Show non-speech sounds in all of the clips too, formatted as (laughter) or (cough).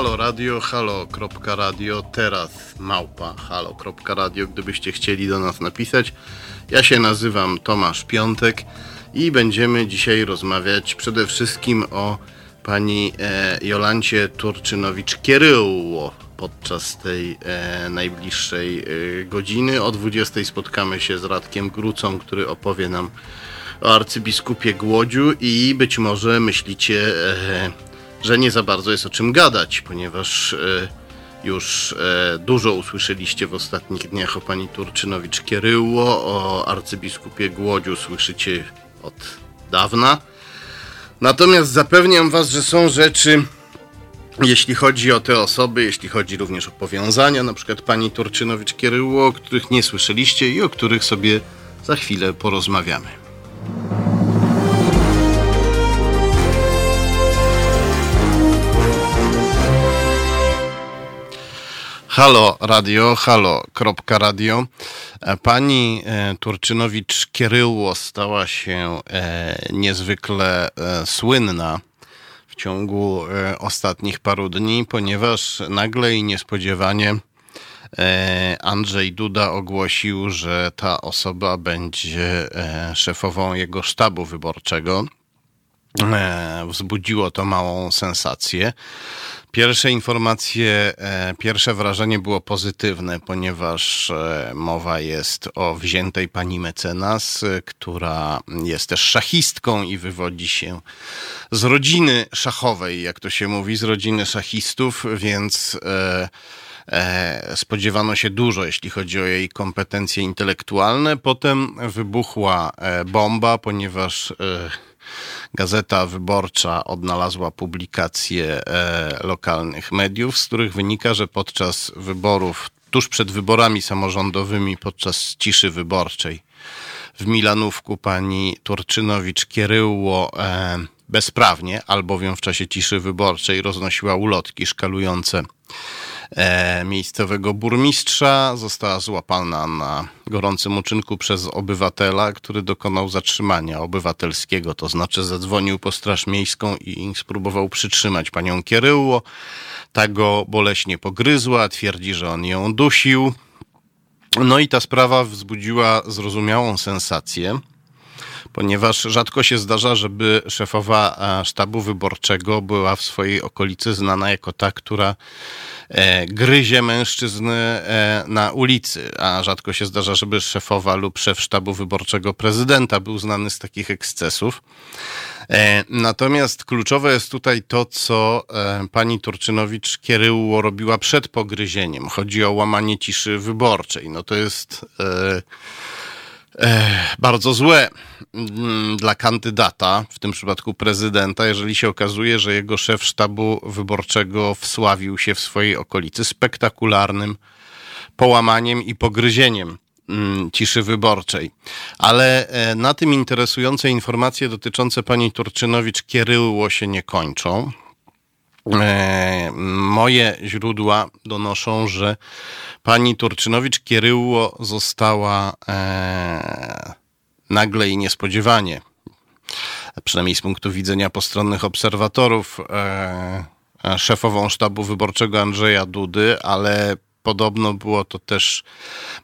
Halo Radio, halo.radio, teraz małpa halo.radio, gdybyście chcieli do nas napisać. Ja się nazywam Tomasz Piątek i będziemy dzisiaj rozmawiać przede wszystkim o pani e, Jolancie Turczynowicz-Kieryło podczas tej e, najbliższej e, godziny. O 20 spotkamy się z Radkiem Grucą, który opowie nam o arcybiskupie Głodziu i być może myślicie, e, że nie za bardzo jest o czym gadać, ponieważ e, już e, dużo usłyszeliście w ostatnich dniach o pani Turczynowicz-Kieryło, o arcybiskupie Głodziu słyszycie od dawna. Natomiast zapewniam was, że są rzeczy, jeśli chodzi o te osoby, jeśli chodzi również o powiązania, na przykład pani Turczynowicz-Kieryło, o których nie słyszeliście i o których sobie za chwilę porozmawiamy. Halo radio, halo.radio. Pani e, Turczynowicz-Kieryło stała się e, niezwykle e, słynna w ciągu ostatnich paru dni, ponieważ nagle i niespodziewanie Andrzej Duda ogłosił, że ta osoba będzie szefową jego sztabu wyborczego. Wzbudziło to małą sensację. Pierwsze informacje, e, pierwsze wrażenie było pozytywne, ponieważ e, mowa jest o wziętej pani mecenas, e, która jest też szachistką i wywodzi się z rodziny szachowej, jak to się mówi, z rodziny szachistów, więc spodziewano się dużo, jeśli chodzi o jej kompetencje intelektualne. Potem wybuchła bomba, ponieważ Gazeta Wyborcza odnalazła publikacje e, lokalnych mediów, z których wynika, że podczas wyborów, tuż przed wyborami samorządowymi, podczas ciszy wyborczej w Milanówku pani Turczynowicz-Kieryło e, bezprawnie, albowiem w czasie ciszy wyborczej roznosiła ulotki szkalujące miejscowego burmistrza. Została złapana na gorącym uczynku przez obywatela, który dokonał zatrzymania obywatelskiego, to znaczy zadzwonił po Straż Miejską i spróbował przytrzymać panią Kieryło. Ta go boleśnie pogryzła, twierdzi, że on ją dusił. No i ta sprawa wzbudziła zrozumiałą sensację ponieważ rzadko się zdarza, żeby szefowa e, sztabu wyborczego była w swojej okolicy znana jako ta, która e, gryzie mężczyzn e, na ulicy, a rzadko się zdarza, żeby szefowa lub szef sztabu wyborczego prezydenta był znany z takich ekscesów. Natomiast kluczowe jest tutaj to, co pani Turczynowicz-Kieryło robiła przed pogryzieniem. Chodzi o łamanie ciszy wyborczej. No to jest bardzo złe mm, dla kandydata, w tym przypadku prezydenta, jeżeli się okazuje, że jego szef sztabu wyborczego wsławił się w swojej okolicy spektakularnym połamaniem i pogryzieniem mm, ciszy wyborczej. Ale e, na tym interesujące informacje dotyczące pani Turczynowicz kieryło się nie kończą. E, moje źródła donoszą, że pani Turczynowicz-Kieryło została e, nagle i niespodziewanie, przynajmniej z punktu widzenia postronnych obserwatorów, e, szefową sztabu wyborczego Andrzeja Dudy, ale podobno było to też,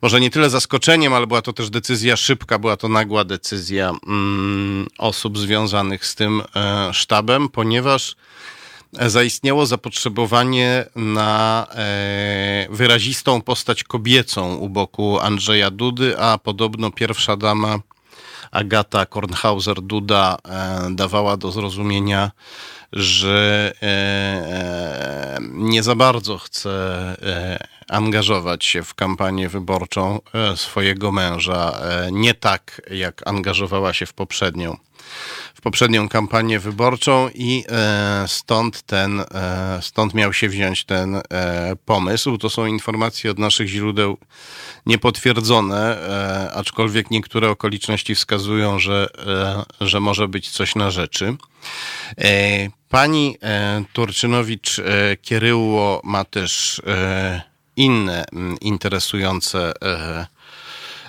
może nie tyle zaskoczeniem, ale była to też decyzja szybka, była to nagła decyzja mm, osób związanych z tym e, sztabem, ponieważ zaistniało zapotrzebowanie na e, wyrazistą postać kobiecą u boku Andrzeja Dudy, a podobno pierwsza dama Agata Kornhauser-Duda e, dawała do zrozumienia, że e, nie za bardzo chce angażować się w kampanię wyborczą swojego męża, nie tak jak angażowała się w poprzednią w poprzednią kampanię wyborczą i e, stąd ten, e, stąd miał się wziąć ten e, pomysł. To są informacje od naszych źródeł niepotwierdzone, aczkolwiek niektóre okoliczności wskazują, że, że może być coś na rzeczy. Pani Turczynowicz Kieryło ma też inne interesujące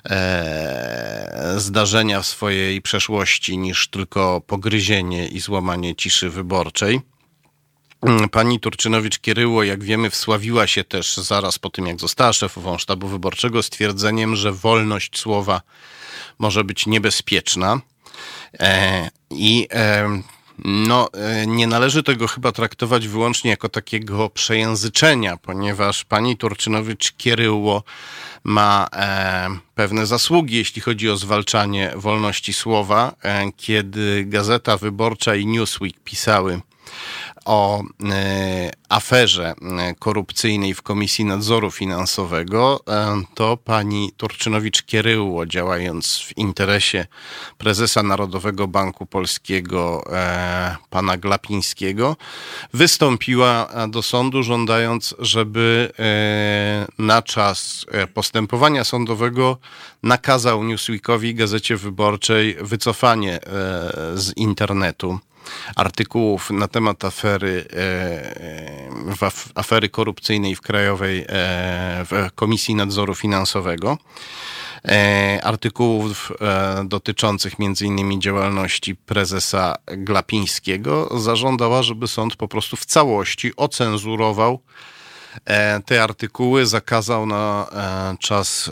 e, zdarzenia w swojej przeszłości niż tylko pogryzienie i złamanie ciszy wyborczej. Mm, pani Turczynowicz-Kieryło, jak wiemy, wsławiła się też zaraz po tym, jak została szefową sztabu wyborczego, stwierdzeniem, że wolność słowa może być niebezpieczna. E, I e, no, e, nie należy tego chyba traktować wyłącznie jako takiego przejęzyczenia, ponieważ pani Turczynowicz-Kieryło ma pewne zasługi, jeśli chodzi o zwalczanie wolności słowa. Kiedy Gazeta Wyborcza i Newsweek pisały o e, aferze e, korupcyjnej w Komisji Nadzoru Finansowego, e, to pani Turczynowicz-Kieryło, działając w interesie prezesa Narodowego Banku Polskiego, pana Glapińskiego, wystąpiła do sądu, żądając, żeby na czas postępowania sądowego nakazał Newsweekowi, Gazecie Wyborczej, wycofanie z internetu artykułów na temat afery, e, afery korupcyjnej w Krajowej e, w Komisji Nadzoru Finansowego. E, artykułów dotyczących innymi działalności prezesa Glapińskiego, zażądała, żeby sąd po prostu w całości ocenzurował te artykuły, zakazał na czas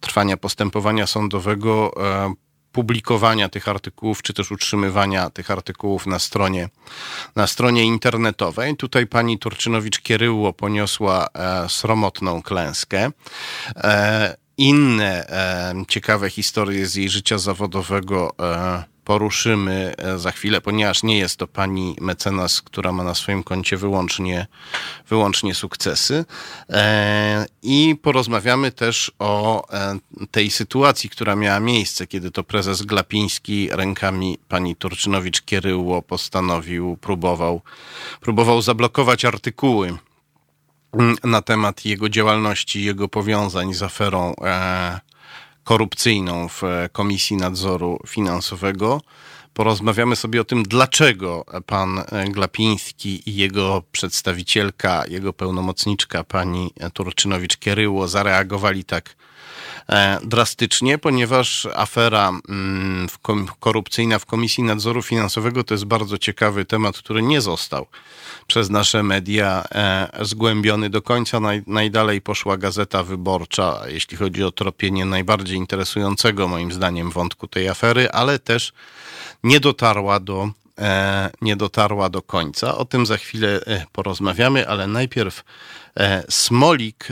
trwania postępowania sądowego publikowania tych artykułów, czy też utrzymywania tych artykułów na stronie, na stronie internetowej. Tutaj pani Turczynowicz-Kieryło poniosła e, sromotną klęskę. E, inne e, ciekawe historie z jej życia zawodowego e, poruszymy e, za chwilę, ponieważ nie jest to pani mecenas, która ma na swoim koncie wyłącznie, wyłącznie sukcesy. E, I porozmawiamy też o e, tej sytuacji, która miała miejsce, kiedy to prezes Glapiński rękami pani Turczynowicz-Kieryło postanowił, próbował, próbował zablokować artykuły mm, na temat jego działalności, jego powiązań z aferą korupcyjną w e, Komisji Nadzoru Finansowego. Porozmawiamy sobie o tym, dlaczego pan e, Glapiński i jego przedstawicielka, jego pełnomocniczka, pani Turczynowicz-Kieryło, zareagowali tak e, drastycznie, ponieważ afera mm, korupcyjna w Komisji Nadzoru Finansowego to jest bardzo ciekawy temat, który nie został przez nasze media e, zgłębiony do końca. Naj, najdalej poszła Gazeta Wyborcza, jeśli chodzi o tropienie najbardziej interesującego moim zdaniem wątku tej afery, ale też nie dotarła do e, nie dotarła do końca. O tym za chwilę e, porozmawiamy, ale najpierw Smolik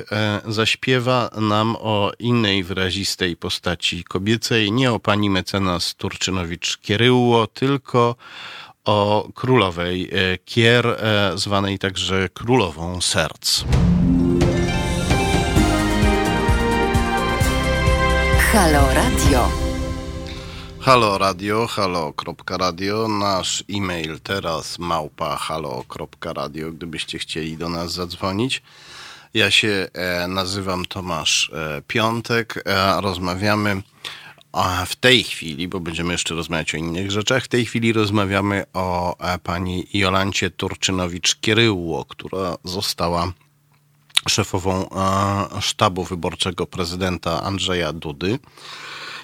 zaśpiewa nam o innej wyrazistej postaci kobiecej, nie o pani mecenas Turczynowicz-Kieryło, tylko o królowej e, Kier, e, zwanej także królową serc. Halo Radio. Halo Radio, halo.radio. Nasz e-mail teraz małpa halo.radio, gdybyście chcieli do nas zadzwonić. Ja się e, nazywam Tomasz Piątek. Rozmawiamy a w tej chwili, bo będziemy jeszcze rozmawiać o innych rzeczach, w tej chwili rozmawiamy o e, pani Jolancie Turczynowicz-Kieryło, która została szefową e, sztabu wyborczego prezydenta Andrzeja Dudy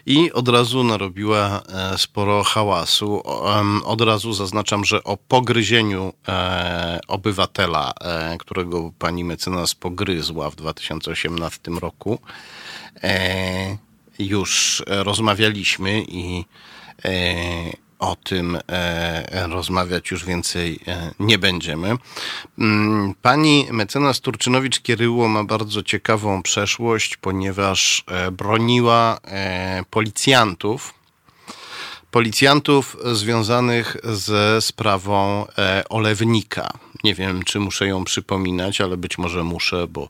i od razu narobiła e, sporo hałasu. Od razu zaznaczam, że o pogryzieniu obywatela, którego pani mecenas pogryzła w 2018 roku, już e, rozmawialiśmy i e, o tym e, rozmawiać już więcej nie będziemy. Mm, pani mecenas Turczynowicz-Kieryło ma bardzo ciekawą przeszłość, ponieważ broniła policjantów, policjantów związanych ze sprawą Olewnika. Nie wiem, czy muszę ją przypominać, ale być może muszę, bo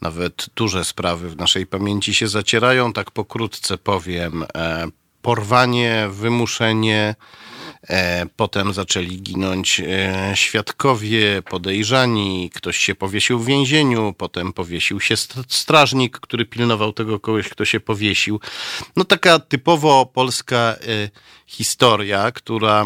nawet duże sprawy w naszej pamięci się zacierają. Tak pokrótce powiem. E, porwanie, wymuszenie, e, Potem zaczęli ginąć e, świadkowie, podejrzani, ktoś się powiesił w więzieniu, potem powiesił się strażnik, który pilnował tego kogoś, kto się powiesił. No taka typowo polska historia, która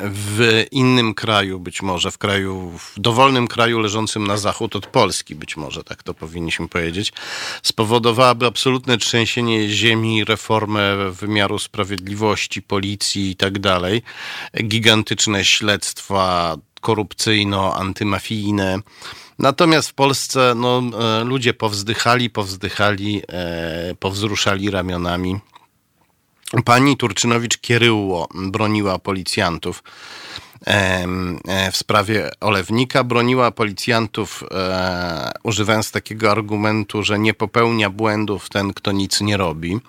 w innym kraju, być może w kraju, w dowolnym kraju leżącym na zachód od Polski, być może tak to powinniśmy powiedzieć, spowodowałaby absolutne trzęsienie ziemi, reformę wymiaru sprawiedliwości, policji i tak dalej, gigantyczne śledztwa korupcyjno-antymafijne. Natomiast w Polsce no, e, ludzie powzdychali, powzdychali, e, powzruszali ramionami Pani Turczynowicz-Kieryło broniła policjantów e, w sprawie Olewnika. Broniła policjantów e, używając takiego argumentu, że nie popełnia błędów ten, kto nic nie robi.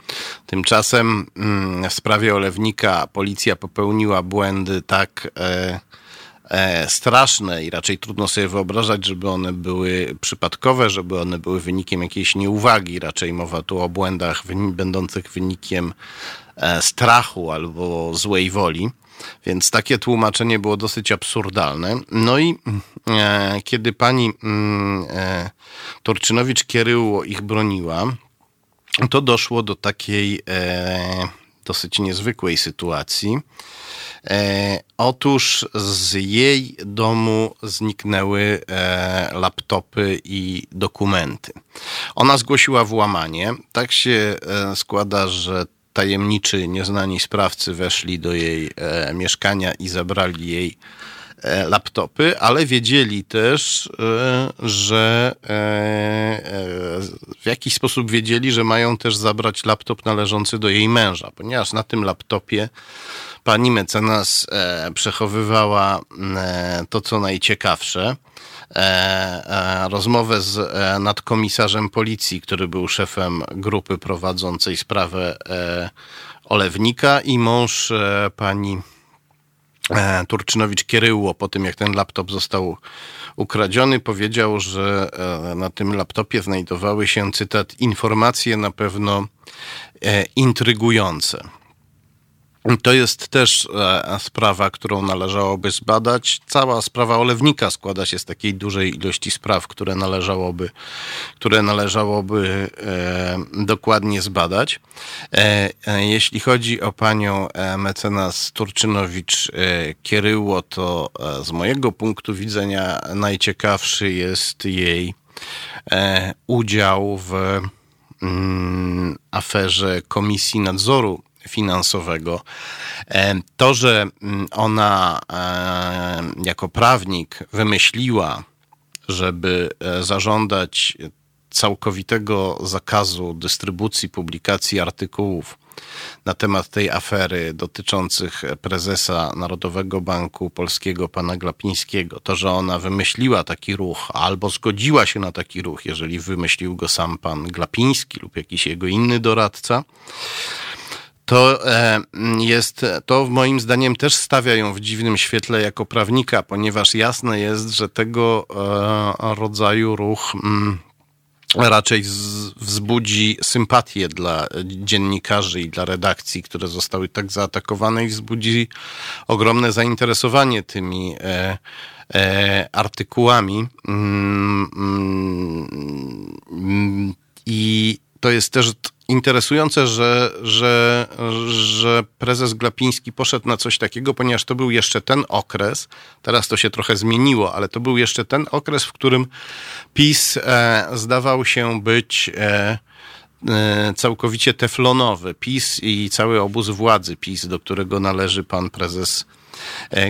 Tymczasem mm, w sprawie Olewnika policja popełniła błędy tak e, straszne i raczej trudno sobie wyobrażać, żeby one były przypadkowe, żeby one były wynikiem jakiejś nieuwagi. Raczej mowa tu o błędach będących wynikiem strachu albo złej woli. Więc takie tłumaczenie było dosyć absurdalne. No i e, kiedy pani mm, e, Torczynowicz-Kieryło ich broniła, to doszło do takiej e, dosyć niezwykłej sytuacji. E, otóż z jej domu zniknęły e, laptopy i dokumenty. Ona zgłosiła włamanie. Tak się e, składa, że tajemniczy, nieznani sprawcy weszli do jej e, mieszkania i zabrali jej e, laptopy, ale wiedzieli też, e, że e, e, w jakiś sposób wiedzieli, że mają też zabrać laptop należący do jej męża, ponieważ na tym laptopie pani mecenas e, przechowywała to, co najciekawsze. E, e, rozmowę z e, nadkomisarzem policji, który był szefem grupy prowadzącej sprawę Olewnika i mąż pani Turczynowicz-Kieryło po tym, jak ten laptop został ukradziony, powiedział, że na tym laptopie znajdowały się, cytat, informacje na pewno intrygujące. To jest też e, sprawa, którą należałoby zbadać. Cała sprawa olewnika składa się z takiej dużej ilości spraw, które należałoby, które należałoby e, dokładnie zbadać. E, jeśli chodzi o panią mecenas Turczynowicz-Kieryło, to z mojego punktu widzenia najciekawszy jest jej udział w mm, aferze Komisji Nadzoru finansowego. E, to, że mm, ona e, jako prawnik wymyśliła, żeby e, zażądać całkowitego zakazu dystrybucji, publikacji artykułów na temat tej afery dotyczących prezesa Narodowego Banku Polskiego, pana Glapińskiego. To, że ona wymyśliła taki ruch, albo zgodziła się na taki ruch, jeżeli wymyślił go sam pan Glapiński lub jakiś jego inny doradca, to e, jest, to moim zdaniem też stawia ją w dziwnym świetle jako prawnika, ponieważ jasne jest, że tego e, rodzaju ruch mm, raczej wzbudzi sympatię dla dziennikarzy i dla redakcji, które zostały tak zaatakowane i wzbudzi ogromne zainteresowanie tymi e, artykułami. Mm, mm, I to jest też interesujące, że, że, że prezes Glapiński poszedł na coś takiego, ponieważ to był jeszcze ten okres, teraz to się trochę zmieniło, ale to był jeszcze ten okres, w którym PiS e, zdawał się być e, e, całkowicie teflonowy. PiS i cały obóz władzy PiS, do którego należy pan prezes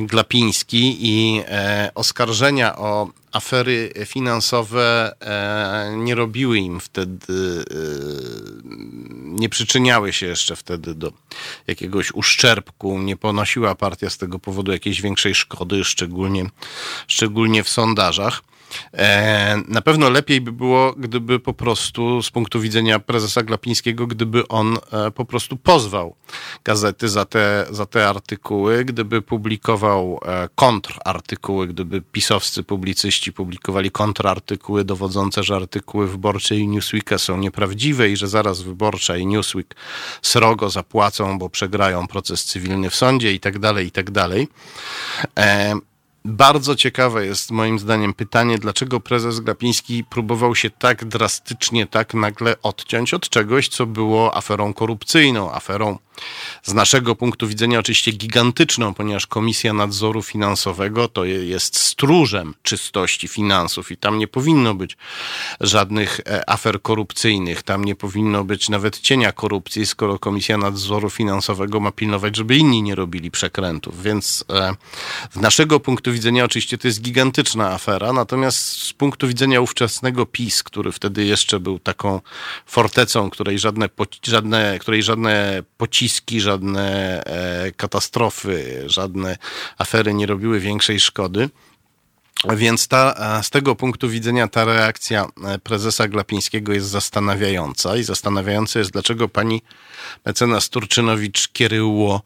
Glapiński i e, oskarżenia o afery finansowe e, nie robiły im wtedy, e, nie przyczyniały się jeszcze wtedy do jakiegoś uszczerbku, nie ponosiła partia z tego powodu jakiejś większej szkody, szczególnie, szczególnie w sondażach. E, na pewno lepiej by było, gdyby po prostu z punktu widzenia prezesa Glapińskiego, gdyby on e, po prostu pozwał gazety za te, za te artykuły, gdyby publikował e, kontrartykuły, gdyby pisowscy publicyści publikowali kontrartykuły dowodzące, że artykuły wyborcze i Newsweeka są nieprawdziwe i że zaraz wyborcza i Newsweek srogo zapłacą, bo przegrają proces cywilny w sądzie i tak dalej, i tak dalej. Bardzo ciekawe jest moim zdaniem pytanie, dlaczego prezes Glapiński próbował się tak drastycznie, tak nagle odciąć od czegoś, co było aferą korupcyjną, aferą z naszego punktu widzenia oczywiście gigantyczną, ponieważ Komisja Nadzoru Finansowego to jest stróżem czystości finansów i tam nie powinno być żadnych e, afer korupcyjnych, tam nie powinno być nawet cienia korupcji, skoro Komisja Nadzoru Finansowego ma pilnować, żeby inni nie robili przekrętów. Więc e, z naszego punktu widzenia oczywiście to jest gigantyczna afera, natomiast z punktu widzenia ówczesnego PiS, który wtedy jeszcze był taką fortecą, której żadne, żadne, której żadne pociski, żadne e, katastrofy, żadne afery nie robiły większej szkody. Więc ta, z tego punktu widzenia ta reakcja e, prezesa Glapińskiego jest zastanawiająca i zastanawiające jest, dlaczego pani mecenas Turczynowicz-Kieryło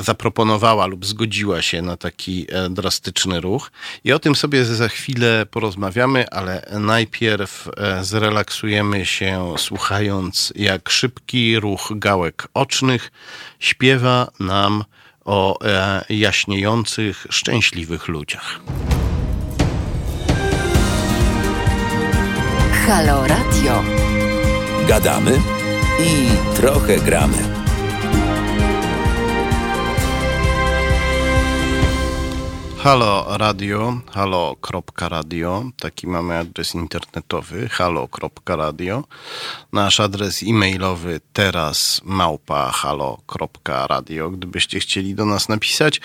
zaproponowała lub zgodziła się na taki e, drastyczny ruch. I o tym sobie za chwilę porozmawiamy, ale najpierw e, zrelaksujemy się słuchając, jak szybki ruch gałek ocznych śpiewa nam o e, jaśniejących, szczęśliwych ludziach. Halo Radio. Gadamy i trochę gramy. Halo Radio, halo.radio, taki mamy adres internetowy, halo.radio. Nasz adres e-mailowy teraz małpa halo.radio, gdybyście chcieli do nas napisać.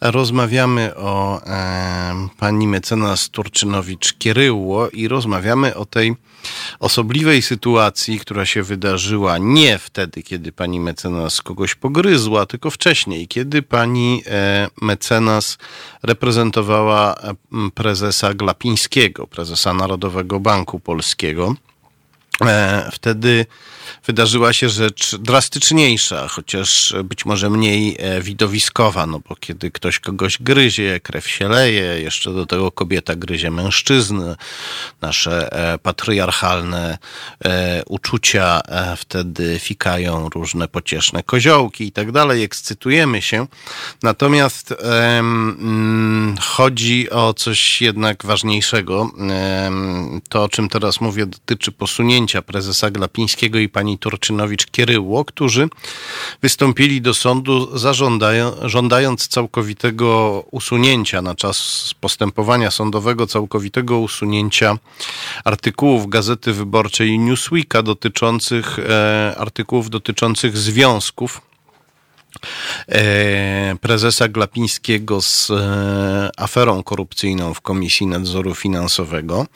Rozmawiamy o e, pani mecenas Turczynowicz-Kieryło i rozmawiamy o tej osobliwej sytuacji, która się wydarzyła nie wtedy, kiedy pani mecenas kogoś pogryzła, tylko wcześniej, kiedy pani e, mecenas reprezentowała prezesa Glapińskiego, prezesa Narodowego Banku Polskiego. E, wtedy wydarzyła się rzecz drastyczniejsza, chociaż być może mniej e, widowiskowa, no bo kiedy ktoś kogoś gryzie, krew się leje, jeszcze do tego kobieta gryzie mężczyznę, nasze e, patriarchalne e, uczucia wtedy fikają różne pocieszne koziołki i tak dalej, ekscytujemy się. Natomiast um, chodzi o coś jednak ważniejszego. To, o czym teraz mówię, dotyczy posunięcia prezesa Glapińskiego i pani Turczynowicz-Kieryło, którzy wystąpili do sądu żądając całkowitego usunięcia na czas postępowania sądowego, całkowitego usunięcia artykułów Gazety Wyborczej Newsweeka dotyczących e, artykułów dotyczących związków prezesa Glapińskiego z e, aferą korupcyjną w Komisji Nadzoru Finansowego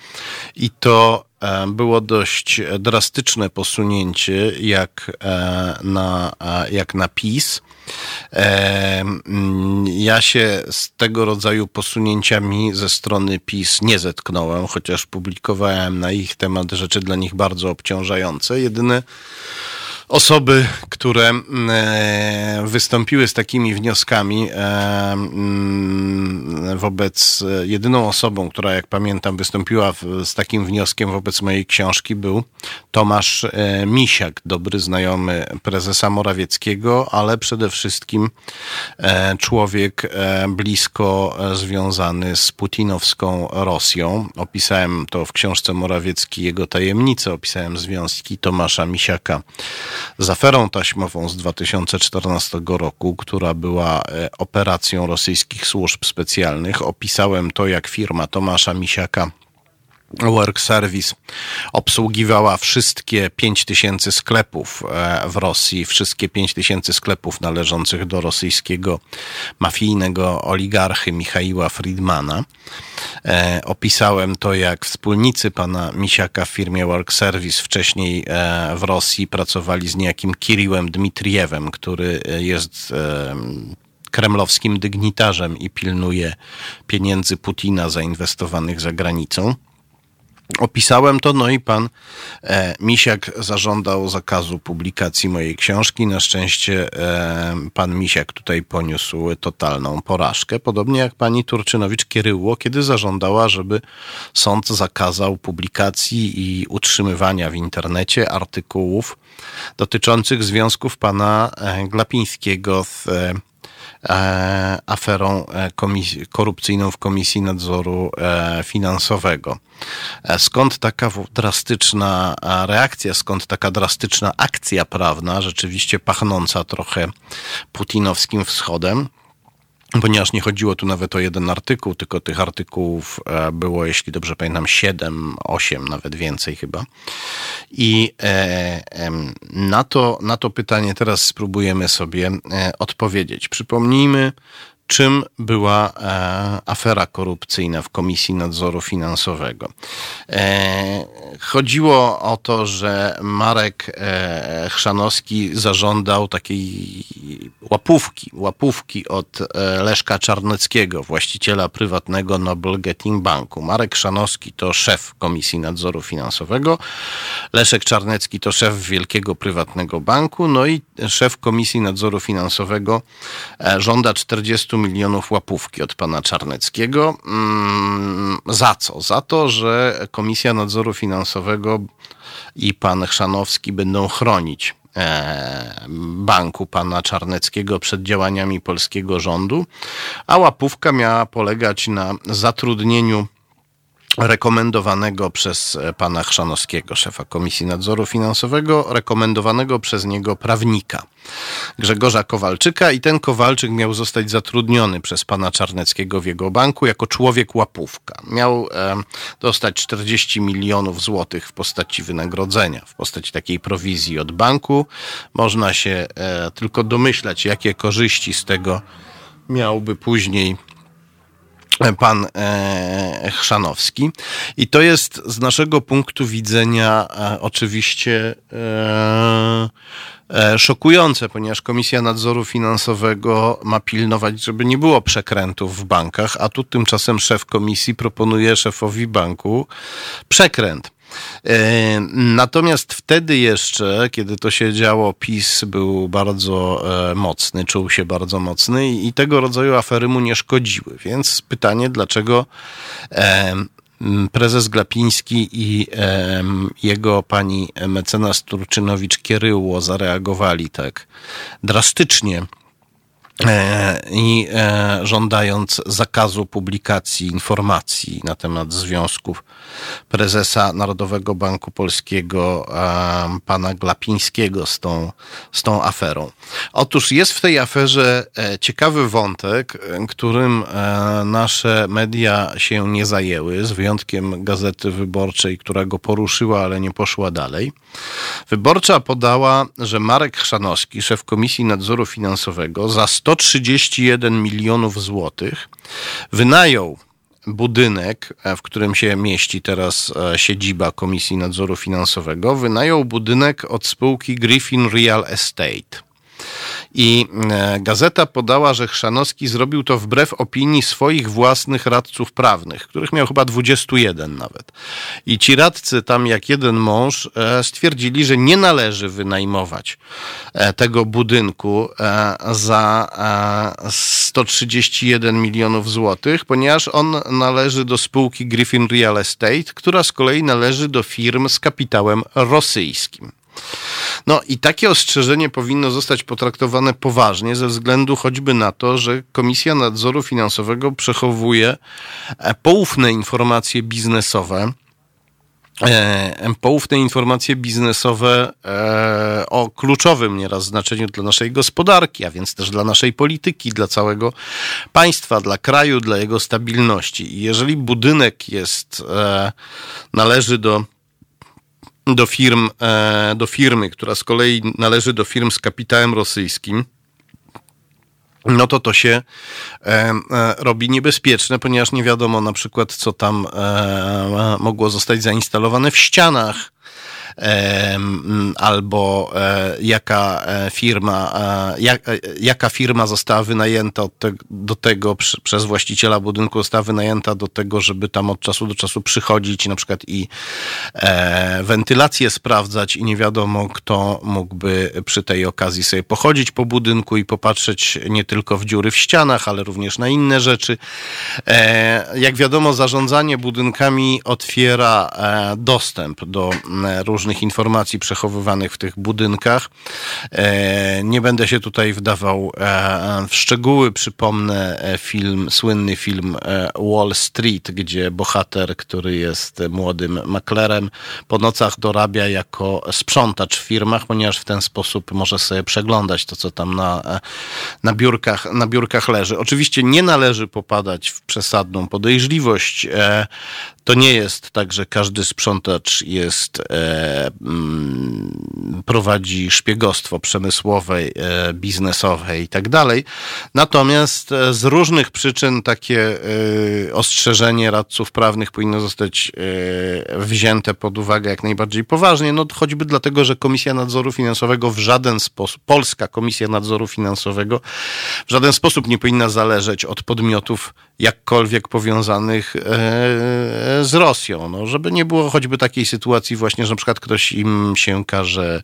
i to E, było dość drastyczne posunięcie jak e, na, jak na PiS. E, ja się z tego rodzaju posunięciami ze strony PiS nie zetknąłem, chociaż publikowałem na ich temat rzeczy dla nich bardzo obciążające. Jedyne osoby, które mm, e, wystąpiły z takimi wnioskami e, mm, wobec, e, jedyną osobą, która jak pamiętam wystąpiła z takim wnioskiem wobec mojej książki był Tomasz Misiak, dobry znajomy prezesa Morawieckiego, ale przede wszystkim człowiek blisko związany z putinowską Rosją. Opisałem to w książce Morawiecki, jego tajemnice, opisałem związki Tomasza Misiaka z aferą taśmową z 2014 roku, która była e, operacją rosyjskich służb specjalnych. Opisałem to, jak firma Tomasza Misiaka Work Service obsługiwała wszystkie 5000 sklepów e, w Rosji, wszystkie 5000 sklepów należących do rosyjskiego mafijnego oligarchy Michaiła Friedmana. E, opisałem to, jak wspólnicy pana Misiaka w firmie Work Service wcześniej e, w Rosji pracowali z niejakim Kiriłem Dmitriewem, który jest kremlowskim dygnitarzem i pilnuje pieniędzy Putina zainwestowanych za granicą. Opisałem to, no i pan e, Misiak zażądał zakazu publikacji mojej książki. Na szczęście e, pan Misiak tutaj poniósł totalną porażkę, podobnie jak pani Turczynowicz-Kieryło, kiedy zażądała, żeby sąd zakazał publikacji i utrzymywania w internecie artykułów dotyczących związków pana e, Glapińskiego z e, e aferą e, korupcyjną w Komisji Nadzoru Finansowego. Skąd taka drastyczna reakcja, skąd taka drastyczna akcja prawna, rzeczywiście pachnąca trochę putinowskim wschodem? ponieważ nie chodziło tu nawet o jeden artykuł, tylko tych artykułów e, było, jeśli dobrze pamiętam, 7, 8, nawet więcej chyba. I e, na to, na to pytanie teraz spróbujemy sobie e, odpowiedzieć. Przypomnijmy, czym była e, afera korupcyjna w Komisji Nadzoru Finansowego. E, chodziło o to, że Marek e, Chrzanowski zażądał takiej łapówki, łapówki od e, Leszka Czarneckiego, właściciela prywatnego Noble Getting Banku. Marek Chrzanowski to szef Komisji Nadzoru Finansowego, Leszek Czarnecki to szef Wielkiego Prywatnego Banku, no i szef Komisji Nadzoru Finansowego e, żąda 40 milionów łapówki od pana Czarneckiego. Mm, za co? Za to, że Komisja Nadzoru Finansowego i pan Chrzanowski będą chronić e, banku pana Czarneckiego przed działaniami polskiego rządu, a łapówka miała polegać na zatrudnieniu rekomendowanego przez e, pana Chrzanowskiego, szefa Komisji Nadzoru Finansowego, rekomendowanego przez niego prawnika Grzegorza Kowalczyka i ten Kowalczyk miał zostać zatrudniony przez pana Czarneckiego w jego banku jako człowiek łapówka. Miał e, dostać 40 milionów złotych w postaci wynagrodzenia, w postaci takiej prowizji od banku. Można się e, tylko domyślać, jakie korzyści z tego miałby później pan e, Chrzanowski. I to jest z naszego punktu widzenia e, oczywiście e, szokujące, ponieważ Komisja Nadzoru Finansowego ma pilnować, żeby nie było przekrętów w bankach, a tu tymczasem szef komisji proponuje szefowi banku przekręt. E, natomiast wtedy jeszcze, kiedy to się działo, PiS był bardzo e, mocny, czuł się bardzo mocny i tego rodzaju afery mu nie szkodziły. Więc pytanie, dlaczego e, prezes Glapiński i jego pani mecenas Turczynowicz-Kieryło zareagowali tak drastycznie i e, żądając zakazu publikacji informacji na temat związków prezesa Narodowego Banku Polskiego e, pana Glapińskiego z tą, z tą aferą. Otóż jest w tej aferze ciekawy wątek, którym nasze media się nie zajęły, z wyjątkiem Gazety Wyborczej, która go poruszyła, ale nie poszła dalej. Wyborcza podała, że Marek Chrzanowski, szef Komisji Nadzoru Finansowego, za 131 milionów złotych wynajął budynek, e, w którym się mieści teraz e, siedziba Komisji Nadzoru Finansowego, wynajął budynek od spółki Griffin Real Estate. I e, gazeta podała, że Chrzanowski zrobił to wbrew opinii swoich własnych radców prawnych, których miał chyba 21 nawet. I ci radcy tam jak jeden mąż e, stwierdzili, że nie należy wynajmować e, tego budynku za 131 milionów złotych, ponieważ on należy do spółki Griffin Real Estate, która z kolei należy do firm z kapitałem rosyjskim. No i takie ostrzeżenie powinno zostać potraktowane poważnie ze względu choćby na to, że Komisja Nadzoru Finansowego przechowuje e, poufne informacje biznesowe e, poufne informacje biznesowe e, o kluczowym nieraz znaczeniu dla naszej gospodarki, a więc też dla naszej polityki, dla całego państwa, dla kraju, dla jego stabilności. I jeżeli budynek jest, należy do do firm, e, do firmy, która z kolei należy do firm z kapitałem rosyjskim, no to to się e, e, robi niebezpieczne, ponieważ nie wiadomo na przykład, co tam mogło zostać zainstalowane w ścianach albo e, jaka e, firma, e, jak, jaka firma została wynajęta te, do tego przez właściciela budynku, została wynajęta do tego, żeby tam od czasu do czasu przychodzić na przykład i wentylację sprawdzać i nie wiadomo, kto mógłby przy tej okazji sobie pochodzić po budynku i popatrzeć nie tylko w dziury w ścianach, ale również na inne rzeczy. Jak wiadomo, zarządzanie budynkami otwiera dostęp do różnych różnych informacji przechowywanych w tych budynkach. Nie będę się tutaj wdawał w szczegóły. Przypomnę film, słynny film Wall Street, gdzie bohater, który jest młodym maklerem, po nocach dorabia jako sprzątacz w firmach, ponieważ w ten sposób może sobie przeglądać to, co tam na, na, biurkach, na biurkach leży. Oczywiście nie należy popadać w przesadną podejrzliwość. To nie jest tak, że każdy sprzątacz jest, e, mm, prowadzi szpiegostwo przemysłowe, e, biznesowe i tak dalej. Natomiast e, z różnych przyczyn takie e, ostrzeżenie radców prawnych powinno zostać e, wzięte pod uwagę jak najbardziej poważnie. No choćby dlatego, że Komisja Nadzoru Finansowego w żaden sposób, Polska Komisja Nadzoru Finansowego w żaden sposób nie powinna zależeć od podmiotów jakkolwiek powiązanych e, z Rosją. No, żeby nie było choćby takiej sytuacji właśnie, że na przykład ktoś im się każe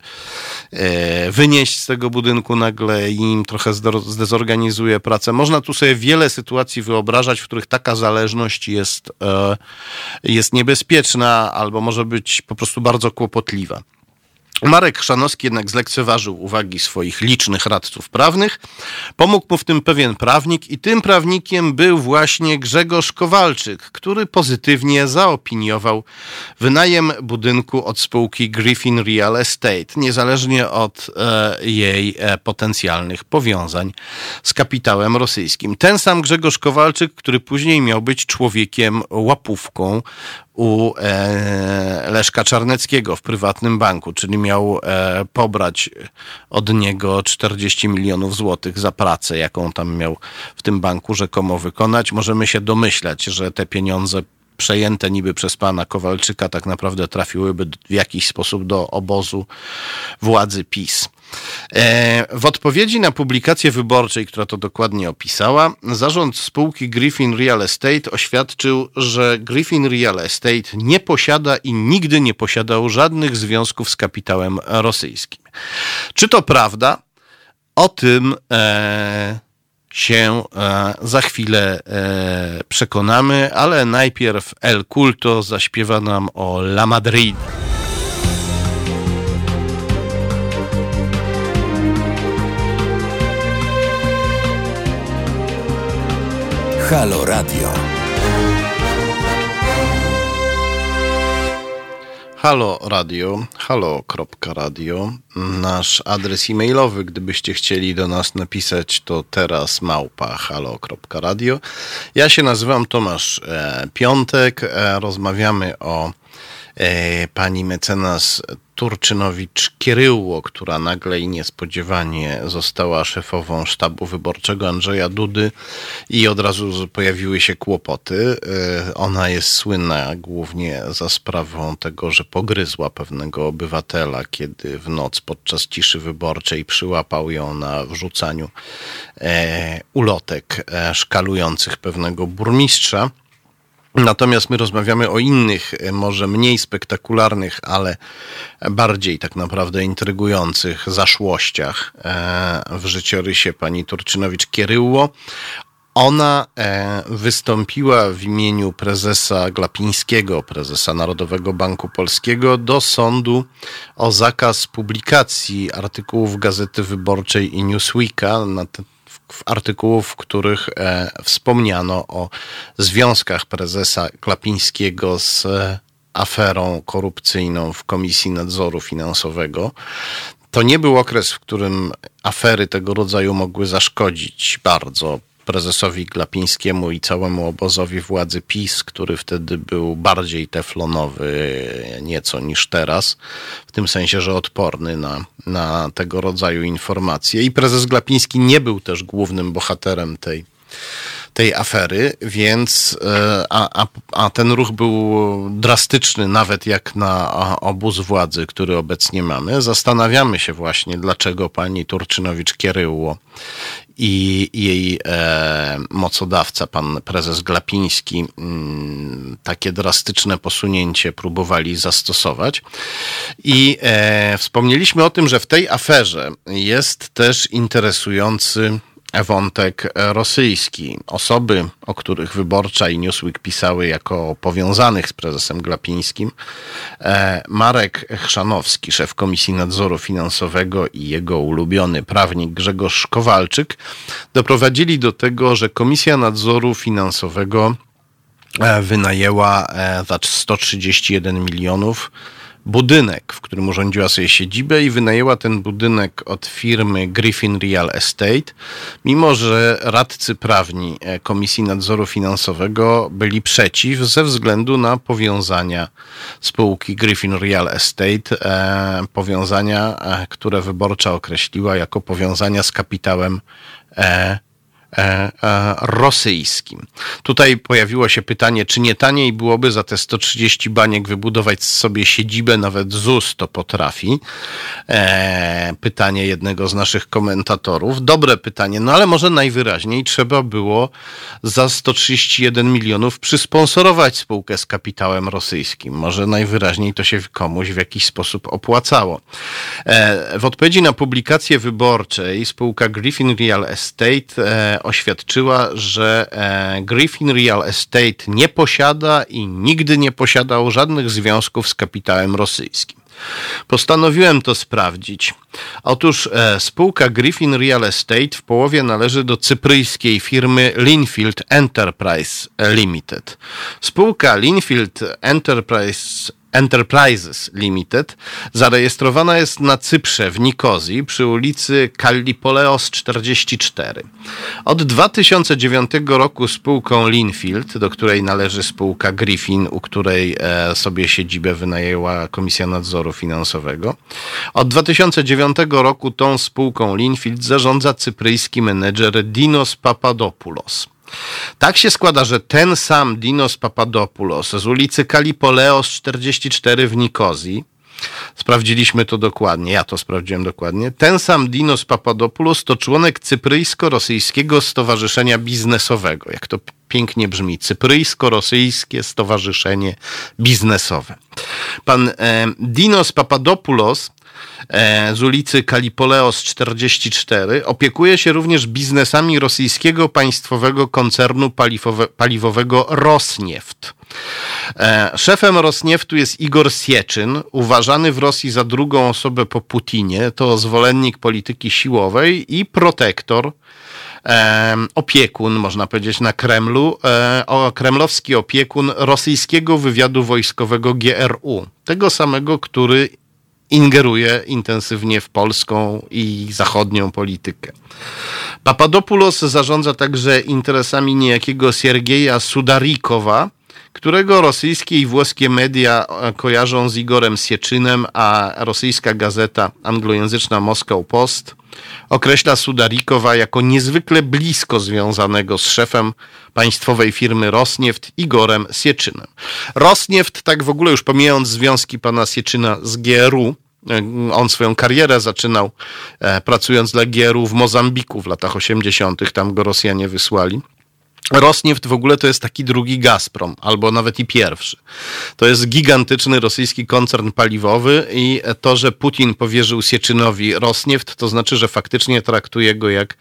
e, wynieść z tego budynku nagle i im trochę zdezorganizuje pracę. Można tu sobie wiele sytuacji wyobrażać, w których taka zależność jest, e, jest niebezpieczna albo może być po prostu bardzo kłopotliwa. Marek Chrzanowski jednak zlekceważył uwagi swoich licznych radców prawnych. Pomógł mu w tym pewien prawnik i tym prawnikiem był właśnie Grzegorz Kowalczyk, który pozytywnie zaopiniował wynajem budynku od spółki Griffin Real Estate, niezależnie od e, jej e, potencjalnych powiązań z kapitałem rosyjskim. Ten sam Grzegorz Kowalczyk, który później miał być człowiekiem łapówką u e, Leszka Czarneckiego w prywatnym banku, czyli miał e, pobrać od niego 40 milionów złotych za pracę, jaką tam miał w tym banku rzekomo wykonać. Możemy się domyślać, że te pieniądze przejęte niby przez pana Kowalczyka tak naprawdę trafiłyby w jakiś sposób do obozu władzy PiS. E, w odpowiedzi na publikację wyborczej, która to dokładnie opisała, zarząd spółki Griffin Real Estate oświadczył, że Griffin Real Estate nie posiada i nigdy nie posiadał żadnych związków z kapitałem rosyjskim. Czy to prawda? O tym e, się e, za chwilę e, przekonamy, ale najpierw El Culto zaśpiewa nam o La Madrid. Halo Radio. Halo Radio, halo.radio, nasz adres e-mailowy, gdybyście chcieli do nas napisać, to teraz małpa halo.radio. Ja się nazywam Tomasz e, Piątek, e, rozmawiamy o e, pani mecenas Turczynowicz-Kieryło, która nagle i niespodziewanie została szefową sztabu wyborczego Andrzeja Dudy i od razu pojawiły się kłopoty. E, ona jest słynna głównie za sprawą tego, że pogryzła pewnego obywatela, kiedy w noc podczas ciszy wyborczej przyłapał ją na wrzucaniu e, ulotek e, szkalujących pewnego burmistrza. Natomiast my rozmawiamy o innych, e, może mniej spektakularnych, ale bardziej tak naprawdę intrygujących zaszłościach e, w życiorysie pani Turczynowicz-Kieryło. Ona e, wystąpiła w imieniu prezesa Glapińskiego, prezesa Narodowego Banku Polskiego, do sądu o zakaz publikacji artykułów Gazety Wyborczej i Newsweeka na artykułów, w których e, wspomniano o związkach prezesa Klapińskiego z e, aferą korupcyjną w Komisji Nadzoru Finansowego. To nie był okres, w którym afery tego rodzaju mogły zaszkodzić bardzo prezesowi Glapińskiemu i całemu obozowi władzy PiS, który wtedy był bardziej teflonowy nieco niż teraz, w tym sensie, że odporny na, na tego rodzaju informacje. I prezes Glapiński nie był też głównym bohaterem tej tej afery, więc e, a, a, a ten ruch był drastyczny nawet jak na obóz władzy, który obecnie mamy. Zastanawiamy się właśnie, dlaczego pani Turczynowicz-Kieryło i jej e, mocodawca, pan prezes Glapiński, m, mm, takie drastyczne posunięcie próbowali zastosować. I e, wspomnieliśmy o tym, że w tej aferze jest też interesujący wątek rosyjski. Osoby, o których Wyborcza i Newsweek pisały jako powiązanych z prezesem Glapińskim, e, Marek Chrzanowski, szef Komisji Nadzoru Finansowego i jego ulubiony prawnik Grzegorz Kowalczyk, doprowadzili do tego, że Komisja Nadzoru Finansowego e, wynajęła e, za 131 milionów budynek, w którym urządziła sobie siedzibę i wynajęła ten budynek od firmy Griffin Real Estate, mimo że radcy prawni e, Komisji Nadzoru Finansowego byli przeciw ze względu na powiązania spółki Griffin Real Estate, e, powiązania, e, które wyborcza określiła jako powiązania z kapitałem rosyjskim. Tutaj pojawiło się pytanie, czy nie taniej byłoby za te 130 baniek wybudować sobie siedzibę, nawet ZUS to potrafi. E, pytanie jednego z naszych komentatorów. Dobre pytanie, no ale może najwyraźniej trzeba było za 131 milionów przysponsorować spółkę z kapitałem rosyjskim. Może najwyraźniej to się komuś w jakiś sposób opłacało. W odpowiedzi na publikację wyborczej spółka Griffin Real Estate oświadczyła, że e, Griffin Real Estate nie posiada i nigdy nie posiadał żadnych związków z kapitałem rosyjskim. Postanowiłem to sprawdzić. Otóż e, spółka Griffin Real Estate w połowie należy do cypryjskiej firmy Linfield Enterprise Limited. Spółka Linfield Enterprise Enterprises Limited zarejestrowana jest na Cyprze w Nikozji przy ulicy Kallipoleos 44. Od 2009 roku spółką Linfield, do której należy spółka Griffin, u której e, sobie siedzibę wynajęła Komisja Nadzoru Finansowego. Od 2009 roku tą spółką Linfield zarządza cypryjski menedżer Dinos Papadopoulos. Tak się składa, że ten sam Dinos Papadopoulos z ulicy Kalipoleos 44 w Nikozji, sprawdziliśmy to dokładnie, ja to sprawdziłem dokładnie, ten sam Dinos Papadopoulos to członek Cypryjsko-Rosyjskiego Stowarzyszenia Biznesowego. Jak to pięknie brzmi, Cypryjsko-Rosyjskie Stowarzyszenie Biznesowe. Pan e, Dinos Papadopoulos z ulicy Kalipoleos 44 opiekuje się również biznesami rosyjskiego państwowego koncernu paliwowe, paliwowego Rosnieft. E, szefem Rosnieftu jest Igor Sieczyn, uważany w Rosji za drugą osobę po Putinie. To zwolennik polityki siłowej i protektor e, opiekun, można powiedzieć, na Kremlu, e, o, kremlowski opiekun rosyjskiego wywiadu wojskowego GRU. Tego samego, który ingeruje intensywnie w polską i zachodnią politykę. Papadopoulos zarządza także interesami niejakiego Siergieja Sudarikowa, którego rosyjskie i włoskie media kojarzą z Igorem Sieczynem, a rosyjska gazeta anglojęzyczna Moscow Post określa Sudarikowa jako niezwykle blisko związanego z szefem państwowej firmy Rosnieft Igorem Sieczynem. Rosnieft, tak w ogóle już pomijając związki pana Sieczyna z GRU, on swoją karierę zaczynał e, pracując dla GRU w Mozambiku w latach 80., tam go Rosjanie wysłali. Rosnieft w ogóle to jest taki drugi Gazprom, albo nawet i pierwszy. To jest gigantyczny rosyjski koncern paliwowy i to, że Putin powierzył Sieczynowi Rosnieft, to znaczy, że faktycznie traktuje go jak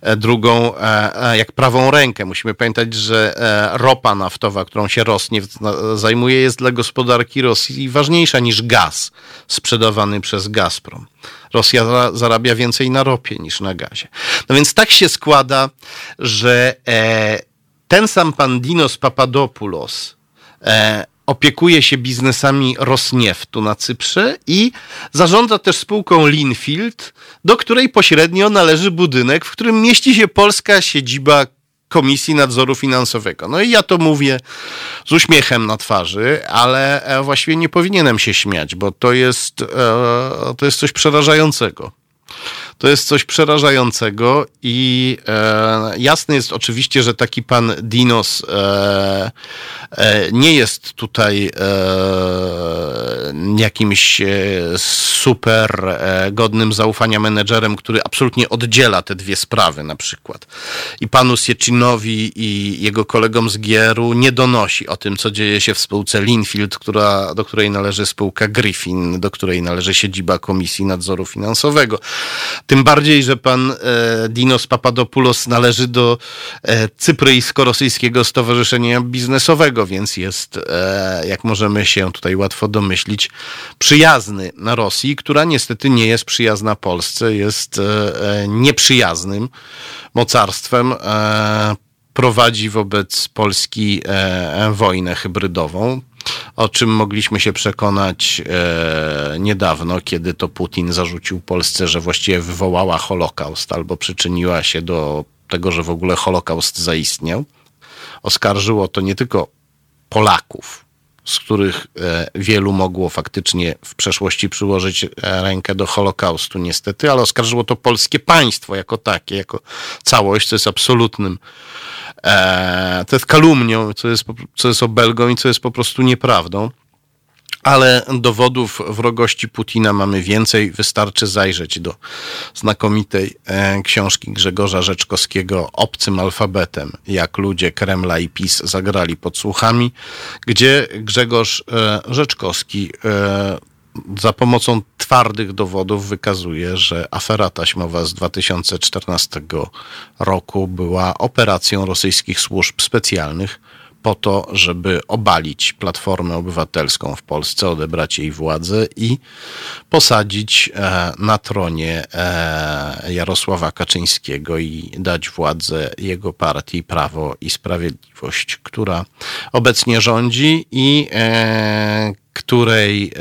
e, drugą, e, e, jak prawą rękę. Musimy pamiętać, że ropa naftowa, którą się Rosnieft zajmuje, jest dla gospodarki Rosji ważniejsza niż gaz sprzedawany przez Gazprom. Rosja zarabia więcej na ropie niż na gazie. No więc tak się składa, że ten sam pan Dinos Papadopoulos e, opiekuje się biznesami Rosnieftu na Cyprze i zarządza też spółką Linfield, do której pośrednio należy budynek, w którym mieści się polska siedziba Komisji Nadzoru Finansowego. No i ja to mówię z uśmiechem na twarzy, ale e, właściwie nie powinienem się śmiać, bo to jest, e, to jest coś przerażającego. To jest coś przerażającego i e, jasne jest oczywiście, że taki pan Dinos e, e, nie jest tutaj e, jakimś e, super e, godnym zaufania menedżerem, który absolutnie oddziela te dwie sprawy na przykład. I panu Siecinowi i jego kolegom z Gieru nie donosi o tym, co dzieje się w spółce Linfield, która, do której należy spółka Griffin, do której należy siedziba Komisji Nadzoru Finansowego. Tym bardziej, że pan e, Dinos Papadopoulos należy do e, Cypryjsko-Rosyjskiego Stowarzyszenia Biznesowego, więc jest, e, jak możemy się tutaj łatwo domyślić, przyjazny na Rosji, która niestety nie jest przyjazna Polsce, jest nieprzyjaznym mocarstwem. Prowadzi wobec Polski wojnę hybrydową o czym mogliśmy się przekonać e, niedawno, kiedy to Putin zarzucił Polsce, że właściwie wywołała Holokaust albo przyczyniła się do tego, że w ogóle Holokaust zaistniał. Oskarżyło to nie tylko Polaków, z których e, wielu mogło faktycznie w przeszłości przyłożyć e, rękę do Holokaustu, niestety, ale oskarżyło to polskie państwo jako takie, jako całość, co jest absolutnym E, to jest kalumnią, co jest, co jest obelgą i co jest po prostu nieprawdą. Ale dowodów wrogości Putina mamy więcej. Wystarczy zajrzeć do znakomitej e, książki Grzegorza Rzeczkowskiego Obcym alfabetem, jak ludzie Kremla i PiS zagrali podsłuchami, gdzie Grzegorz e, Rzeczkowski za pomocą twardych dowodów wykazuje, że afera taśmowa z 2014 roku była operacją rosyjskich służb specjalnych po to, żeby obalić Platformę Obywatelską w Polsce, odebrać jej władzę i posadzić e, na tronie e, Jarosława Kaczyńskiego i dać władzę jego partii Prawo i Sprawiedliwość, która obecnie rządzi i e, której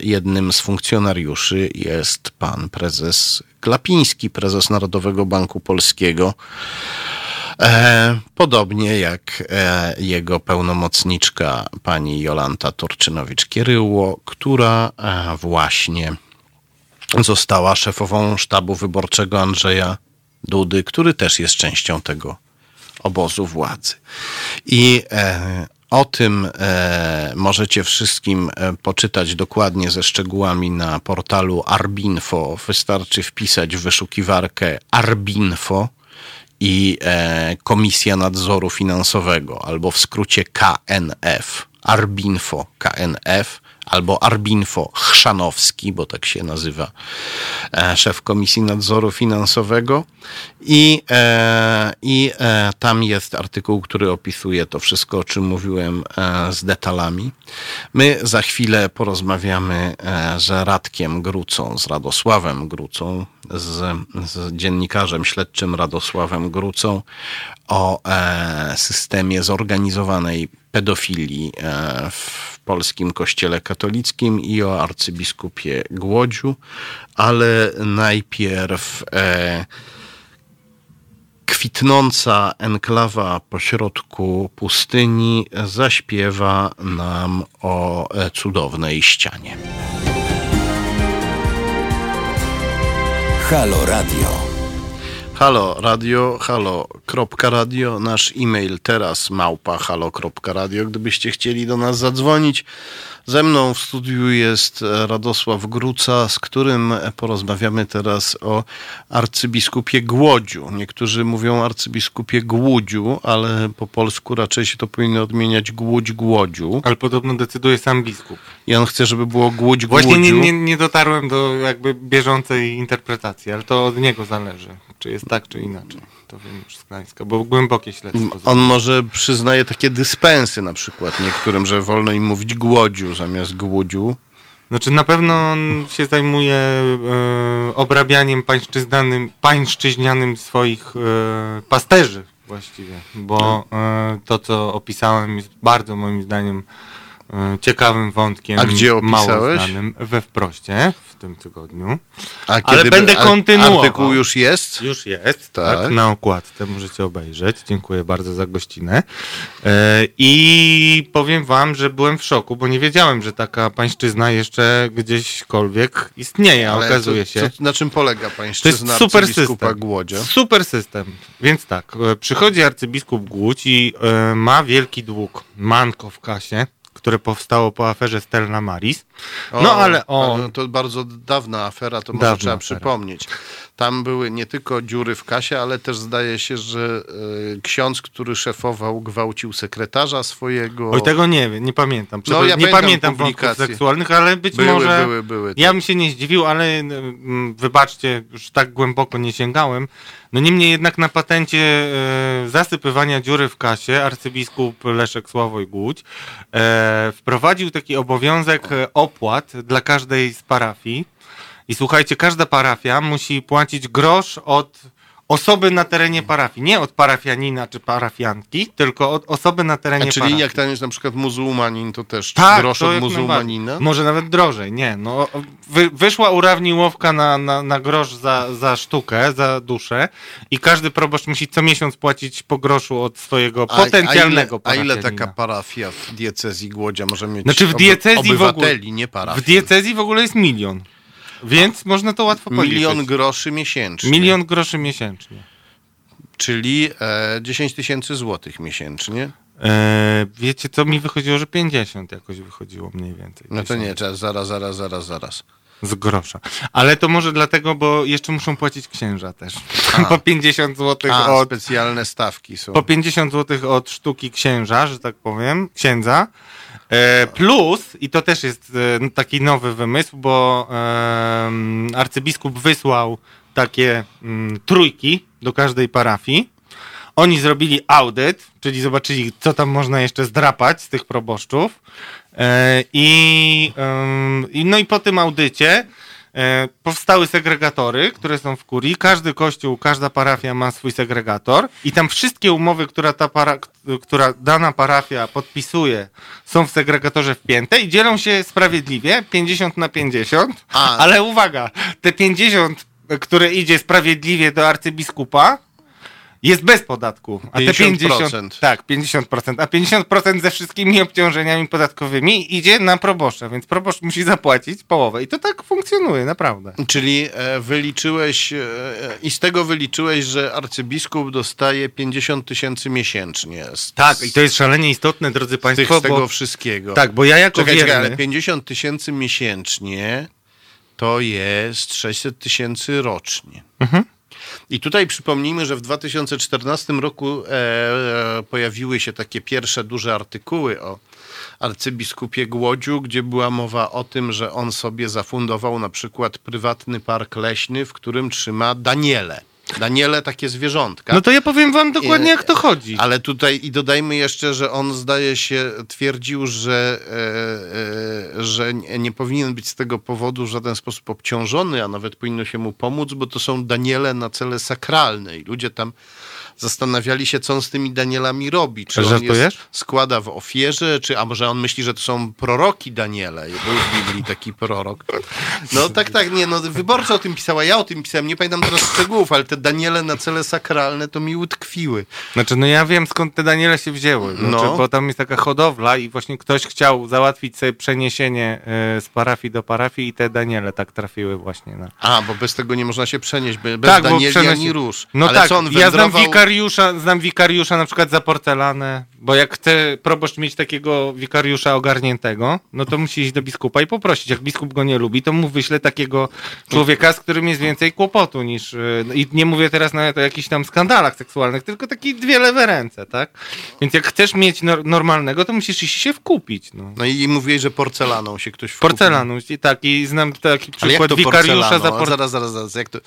jednym z funkcjonariuszy jest pan prezes Glapiński, prezes Narodowego Banku Polskiego. E, podobnie jak e, jego pełnomocniczka pani Jolanta Turczynowicz-Kieryło, która e, właśnie została szefową sztabu wyborczego Andrzeja Dudy, który też jest częścią tego obozu władzy. I o tym możecie wszystkim poczytać dokładnie ze szczegółami na portalu Arbinfo. Wystarczy wpisać w wyszukiwarkę Arbinfo i e, Komisja Nadzoru Finansowego, albo w skrócie KNF, Arbinfo KNF, albo Arbinfo Chrzanowski, bo tak się nazywa e, szef Komisji Nadzoru Finansowego. I, e, i e, tam jest artykuł, który opisuje to wszystko, o czym mówiłem z detalami. My za chwilę porozmawiamy z Radkiem Grucą, z Radosławem Grucą, z, z dziennikarzem śledczym Radosławem Grucą o systemie zorganizowanej pedofilii w polskim kościele katolickim i o arcybiskupie Głodziu, ale najpierw e, kwitnąca enklawa pośrodku pustyni zaśpiewa nam o e, cudownej ścianie. Halo Radio. Halo radio, halo.radio, nasz e-mail teraz małpa halo.radio, gdybyście chcieli do nas zadzwonić. Ze mną w studiu jest Radosław Gruca, z którym porozmawiamy teraz o arcybiskupie Głodziu. Niektórzy mówią arcybiskupie Głudziu, ale po polsku raczej się to powinno odmieniać Głódź Głodziu. Ale podobno decyduje sam biskup. I on chce, żeby było Głódź Głodziu. Właśnie nie, nie, nie dotarłem do jakby bieżącej interpretacji, ale to od niego zależy, czy jest tak, czy inaczej to wiem już z Gdańska, bo głębokie śledztwo. On może przyznaje takie dyspensy na przykład niektórym, że wolno im mówić głodziu zamiast głudziu. Znaczy na pewno on się zajmuje e, obrabianiem pańszczyznanym, pańszczyźnianym swoich e, pasterzy właściwie, bo e, to co opisałem jest bardzo moim zdaniem ciekawym wątkiem. A gdzie opisałeś? Mało znanym we wproście w tym tygodniu. A kiedy Ale będę kontynuował. Artykuł już jest? Już jest, tak. tak. Na okładce możecie obejrzeć. Dziękuję bardzo za gościnę. E, I powiem wam, że byłem w szoku, bo nie wiedziałem, że taka pańszczyzna jeszcze gdzieśkolwiek istnieje. Ale okazuje się. Co, na czym polega pańszczyzna to jest super system. Głodzia? Super system. Więc tak, e, przychodzi arcybiskup Głódź i ma wielki dług, manko w kasie które powstało po aferze Stella Maris. No o, ale o... To bardzo dawna afera, to może trzeba afera. przypomnieć. Tam były nie tylko dziury w kasie, ale też zdaje się, że e, ksiądz, który szefował, gwałcił sekretarza swojego. Oj, tego nie wiem, nie pamiętam. No, ja nie pamiętam wątków seksualnych, ale być Były, może... były, były. Ja bym się nie zdziwił, ale wybaczcie, już tak głęboko nie sięgałem. No niemniej jednak na patencie e, zasypywania dziury w kasie arcybiskup Leszek Sławoj Głódź e, wprowadził taki obowiązek opłat dla każdej z parafii. I słuchajcie, każda parafia musi płacić grosz od osoby na terenie parafii. Nie od parafianina czy parafianki, tylko od osoby na terenie A czyli parafii. jak tam jest na przykład muzułmanin, to też Tak, grosz to od muzułmanina? Może nawet drożej, nie. No, wy, wyszła urawniłowka na, na, na grosz za, za sztukę, za duszę i każdy proboszcz musi co miesiąc płacić po groszu od swojego A- potencjalnego a ile, a ile taka parafia w diecezji Głodzia może mieć Znaczy w diecezji w ogóle- obywateli, nie W parafii? diecezji w ogóle jest milion, więc można to łatwo policzyć. Milion groszy miesięcznie. Milion groszy miesięcznie. Czyli e, 10 tysięcy złotych miesięcznie. E, wiecie co, mi wychodziło, że 50 jakoś wychodziło mniej więcej. No to 10 nie, czas, zaraz, zaraz, zaraz, zaraz. Z grosza. Ale to może dlatego, bo jeszcze muszą płacić księża też. (laughs) po 50 zł A, od specjalne stawki są. po 50 zł od sztuki księża, że tak powiem, księdza. E, plus, i to też jest e, taki nowy wymysł, bo arcybiskup wysłał takie mm, trójki do każdej parafii. Oni zrobili audyt, czyli zobaczyli, co tam można jeszcze zdrapać z tych proboszczów. E, i, no i po tym audycie powstały segregatory, które są w kurii. Każdy kościół, każda parafia ma swój segregator i tam wszystkie umowy, która, ta para, która dana parafia podpisuje, są w segregatorze wpięte i dzielą się sprawiedliwie 50 na 50. A. Ale uwaga, te 50, które idzie sprawiedliwie do arcybiskupa, jest bez podatku. A te 50, 50%. tak, 50%. A 50% ze wszystkimi obciążeniami podatkowymi idzie na proboszcza, więc proboszcz musi zapłacić połowę. I to tak funkcjonuje, naprawdę. Czyli e, wyliczyłeś e, i z tego wyliczyłeś, że arcybiskup dostaje 50 tysięcy miesięcznie. Z, Tak, i to jest szalenie istotne, drodzy z, tych, Państwo, z tego bo, wszystkiego. tak, bo ja jako Czekaj, wierny... czekaj, ale 50 tysięcy miesięcznie to jest 600 tysięcy rocznie. Mhm. I tutaj przypomnijmy, że w 2014 roku e, e, pojawiły się takie pierwsze duże artykuły o arcybiskupie Głodziu, gdzie była mowa o tym, że on sobie zafundował na przykład prywatny park leśny, w którym trzyma Daniele. Daniele takie zwierzątka. No to ja powiem wam dokładnie, E, jak to chodzi. Ale tutaj i dodajmy jeszcze, że on zdaje się twierdził, że, e, e, że nie, nie powinien być z tego powodu w żaden sposób obciążony, a nawet powinno się mu pomóc, bo to są Daniele na cele sakralne i ludzie tam zastanawiali się, co on z tymi Danielami robi. Czy on jest, składa w ofierze, czy, a może on myśli, że to są proroki Daniele. Był w Biblii taki prorok. No tak, tak, nie, no wyborcza o tym pisała, ja o tym pisałem, nie pamiętam teraz szczegółów, ale te Daniele na cele sakralne to mi utkwiły. Znaczy, no ja wiem skąd te Daniele się wzięły. Znaczy, No. Bo tam jest taka hodowla i właśnie ktoś chciał załatwić sobie przeniesienie e, z parafii do parafii i te Daniele tak trafiły właśnie na... A, bo bez tego nie można się przenieść, be- bez Tak, Danieli przenosi- ani róż. No Ale tak, co on ja znam wędrował... wikariusza, znam wikariusza na przykład za porcelanę, bo jak chce proboszcz mieć takiego wikariusza ogarniętego, no to musi iść do biskupa i poprosić. Jak biskup go nie lubi, to mu wyśle takiego człowieka, z którym jest więcej kłopotu niż... y, I nie mówię teraz nawet o jakichś tam skandalach seksualnych, tylko taki dwie lewe ręce, tak? Więc jak chcesz mieć nor- normalnego, to musisz iść się wkupić, no. No i mówiłeś, że porcelaną się ktoś wkupił. Porcelanu, i tak, i znam taki przykład wikariusza porcelaną? za por... Zaraz, zaraz, zaraz. Jak to...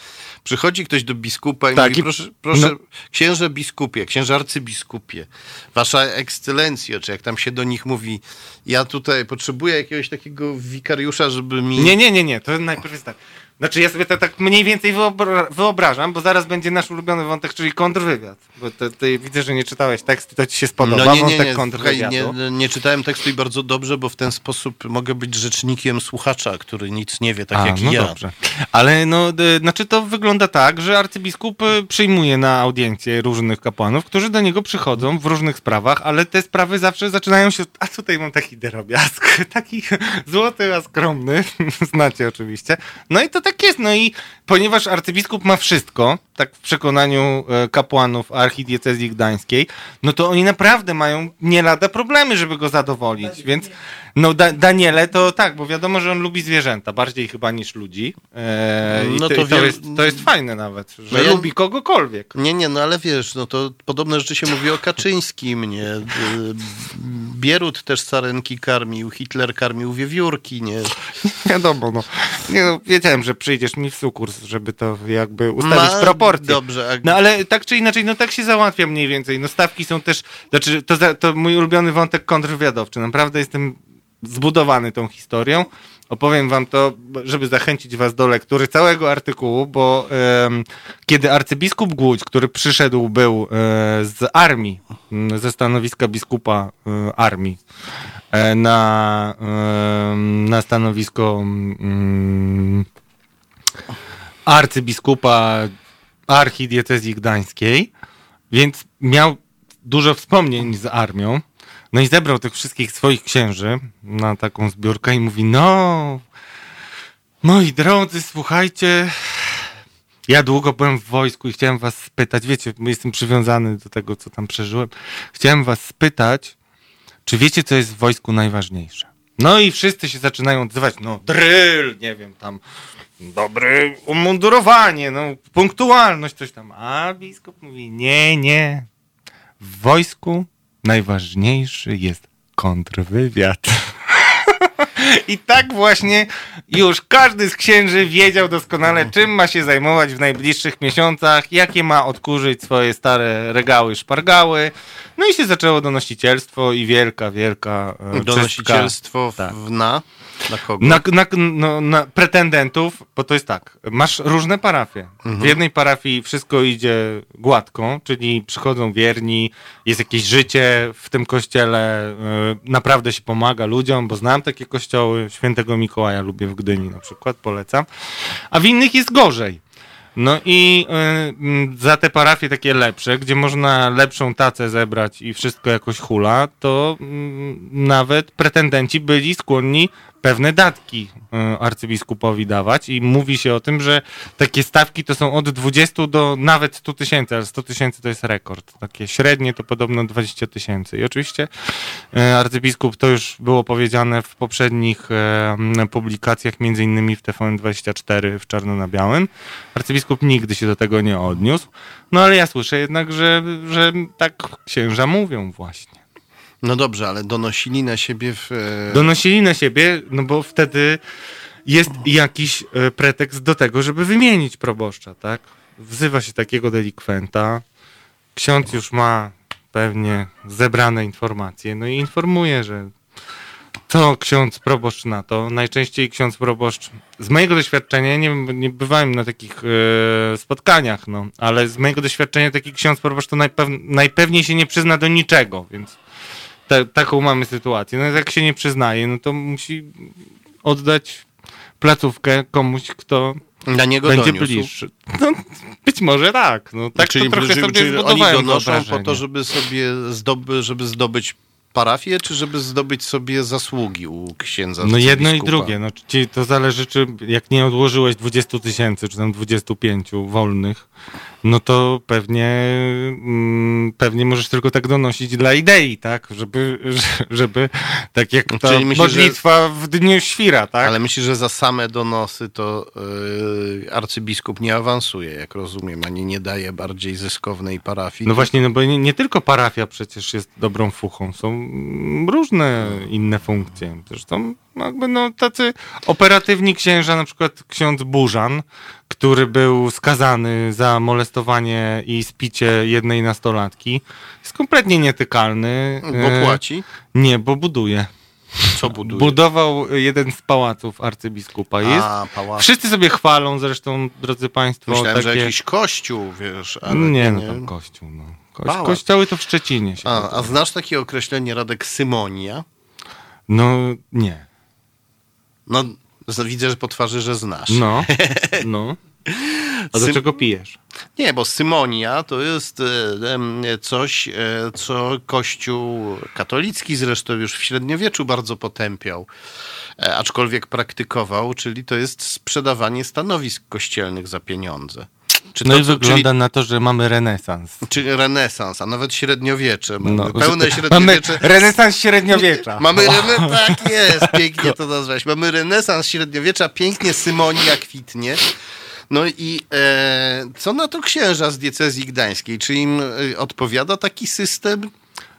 Przychodzi ktoś do biskupa i Tak, mówi, i- proszę, proszę no. księże biskupie, księże arcybiskupie, wasza ekscelencjo, czy jak tam się do nich mówi, ja tutaj potrzebuję jakiegoś takiego wikariusza, żeby mi... Nie, nie, nie, nie, to najpierw jest tak. Znaczy ja sobie to tak mniej więcej wyobra- wyobrażam, bo zaraz będzie nasz ulubiony wątek, czyli kontrwywiad. Bo to, to widzę, że nie czytałeś tekstu, to ci się spodoba, No nie, nie, wątek nie, kontrwywiadu. nie, nie czytałem tekstu i bardzo dobrze, bo w ten sposób mogę być rzecznikiem słuchacza, który nic nie wie, tak A, jak no ja. dobrze. Ale no, d- znaczy to wygląda tak, że arcybiskup y, przyjmuje na audiencję różnych kapłanów, którzy do niego przychodzą w różnych sprawach, ale te sprawy zawsze zaczynają się, a tutaj mam taki drobiazg, (laughs) taki złoty, a skromny, (laughs) znacie oczywiście. No i to tak jest, no i ponieważ arcybiskup ma wszystko, tak w przekonaniu e, kapłanów archidiecezji gdańskiej, no to oni naprawdę mają nie lada problemy, żeby go zadowolić, więc no da Daniele to tak, bo wiadomo, że on lubi zwierzęta, bardziej chyba niż ludzi. E, No to, to i to, wiem- jest, to jest fajne nawet, że No ja- lubi kogokolwiek. Nie, nie, no ale wiesz, no to podobne rzeczy się mówi o Kaczyńskim, nie? Y, Bierut też sarenki karmił, Hitler karmił wiewiórki, nie? (laughs) Wiadomo, no. Nie, no. Wiedziałem, że przyjdziesz mi w sukurs, żeby to jakby ustawić Ma- proporcje. Dobrze, No ale tak czy inaczej, no tak się załatwia mniej więcej. No stawki są też, znaczy to, to mój ulubiony wątek kontrwywiadowczy. Naprawdę jestem zbudowany tą historią. Opowiem wam to, żeby zachęcić was do lektury całego artykułu, bo em, kiedy arcybiskup Głódź, który przyszedł był e, z armii, m, ze stanowiska biskupa e, armii, e, na, na stanowisko arcybiskupa archidiecezji gdańskiej, więc miał dużo wspomnień z armią. No i zebrał tych wszystkich swoich księży na taką zbiórkę i mówi, no, moi drodzy, słuchajcie, ja długo byłem w wojsku i chciałem was spytać, wiecie, jestem przywiązany do tego, co tam przeżyłem. Chciałem was spytać, czy wiecie, co jest w wojsku najważniejsze? No i wszyscy się zaczynają odzywać, no drill, nie wiem, tam dobre umundurowanie, no punktualność, coś tam. A biskup mówi, nie, nie. W wojsku najważniejszy jest kontrwywiad. (laughs) I tak właśnie już każdy z księży wiedział doskonale, czym ma się zajmować w najbliższych miesiącach, jakie ma odkurzyć swoje stare regały, szpargały. No i się zaczęło donosicielstwo i wielka, wielka e, donosicielstwo w, Tak. na, na kogo? Na, na, no, na pretendentów, bo to jest tak, masz różne parafie. W jednej parafii wszystko idzie gładko, czyli przychodzą wierni, jest jakieś życie w tym kościele, y, naprawdę się pomaga ludziom, bo znam takie kościoły, świętego Mikołaja lubię w Gdyni na przykład, polecam, a w innych jest gorzej. No i y, za te parafie takie lepsze, gdzie można lepszą tacę zebrać i wszystko jakoś hula, to mm, nawet pretendenci byli skłonni pewne datki y, arcybiskupowi dawać i mówi się o tym, że takie stawki to są od 20 do nawet 100 tysięcy, ale 100 tysięcy to jest rekord. Takie średnie to podobno 20 tysięcy. I oczywiście y, arcybiskup, to już było powiedziane w poprzednich e, publikacjach, między innymi w TVN24 w czarno na białym, arcybiskup nigdy się do tego nie odniósł. No ale ja słyszę jednak, że, że tak księża mówią właśnie. No dobrze, ale donosili na siebie w... e, Donosili na siebie, no bo wtedy jest jakiś e, pretekst do tego, żeby wymienić proboszcza, tak? Wzywa się takiego delikwenta, ksiądz już ma pewnie zebrane informacje, no i informuje, że co ksiądz proboszcz na to. Najczęściej ksiądz proboszcz, z mojego doświadczenia, nie, nie bywałem na takich e, spotkaniach, no, ale z mojego doświadczenia taki ksiądz proboszcz to najpew, najpewniej się nie przyzna do niczego, więc ta, taką mamy sytuację. No jak się nie przyznaje, no to musi oddać placówkę komuś, kto niego będzie doniósł. bliższy. No, być może tak. No, tak czyli to trochę czyli- sobie czyli oni donoszą po to, żeby sobie zdoby, żeby zdobyć parafię, czy żeby zdobyć sobie zasługi u księdza No jedno i arcybiskupa? drugie. No, to zależy, czy jak nie odłożyłeś 20 tysięcy, czy tam 25 wolnych, no to pewnie, mm, pewnie możesz tylko tak donosić dla idei, tak? Żeby, że- (laughs) żeby tak jak ta Czyli myślisz, że- modlitwa w dniu świra, tak? Ale myślisz, że za same donosy to yy, arcybiskup nie awansuje, jak rozumiem, ani nie daje bardziej zyskownej parafii. No właśnie, no bo nie, nie tylko parafia przecież jest dobrą fuchą, są różne inne funkcje. Zresztą no jakby no, tacy operatywni księża, na przykład ksiądz Burzan, który był skazany za molestowanie i spicie jednej nastolatki, jest kompletnie nietykalny. Bo E, płaci? Nie, bo buduje. Co buduje? Budował jeden z pałaców arcybiskupa. Jest, A, pałac. wszyscy sobie chwalą zresztą, drodzy państwo, Myślałem, takie... że jakiś kościół, wiesz, ale Nie, no tam kościół, no. Koś, Pałac. kościoły to w Szczecinie się. A, a znasz takie określenie Radek Symonia? No nie. No, widzę, że po twarzy, że znasz. No, (laughs) no. A do Sym- czego pijesz? Nie, bo symonia to jest e, coś, e, co Kościół katolicki zresztą już w średniowieczu bardzo potępiał, e, aczkolwiek praktykował, czyli to jest sprzedawanie stanowisk kościelnych za pieniądze. Czy No to, i co- wygląda na to, że mamy renesans. Czyli, czy renesans, a nawet średniowiecze. Mamy No, pełne (laughs) średniowiecze. Mamy renesans średniowiecza. (laughs) Mamy rene... Tak jest, pięknie to nazwać. Mamy renesans średniowiecza, pięknie Symonia kwitnie. No i e, co na to księża z diecezji gdańskiej? Czy im e, odpowiada taki system?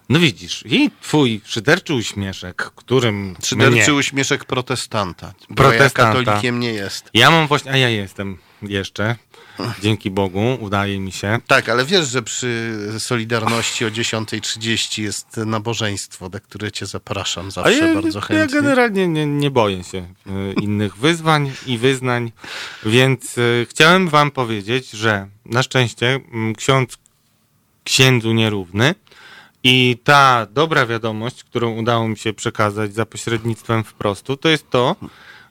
No widzisz, i twój szyderczy uśmieszek, którym Szyderczy mnie... uśmieszek protestanta. Bo Protestanta. ja katolikiem nie jest. Ja mam właśnie, a ja jestem jeszcze, dzięki Bogu, udaje mi się. Tak, ale wiesz, że przy Solidarności o 10.30 jest nabożeństwo, do które cię zapraszam zawsze ja, bardzo ja chętnie. generalnie nie, nie boję się e, innych wyzwań i wyznań, więc e, chciałem wam powiedzieć, że na szczęście ksiądz księdzu nierówny i ta dobra wiadomość, którą udało mi się przekazać za pośrednictwem wprostu, to jest to,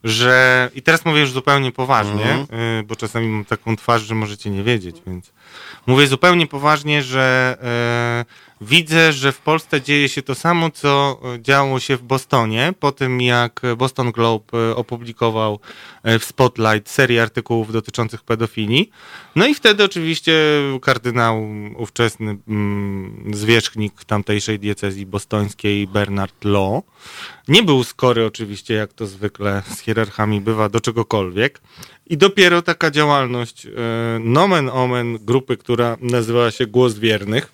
że i teraz mówię już zupełnie poważnie, Mhm. y, bo czasami mam taką twarz, że możecie nie wiedzieć, więc mówię zupełnie poważnie, że e, widzę, że w Polsce dzieje się to samo, co działo się w Bostonie, po tym jak Boston Globe e, opublikował e, w Spotlight serię artykułów dotyczących pedofilii. No i wtedy oczywiście kardynał ówczesny mm, zwierzchnik tamtejszej diecezji bostońskiej Bernard Law nie był skory oczywiście, jak to zwykle z hierarchami bywa, do czegokolwiek. I dopiero taka działalność e, nomen omen grupy, która nazywała się Głos Wiernych,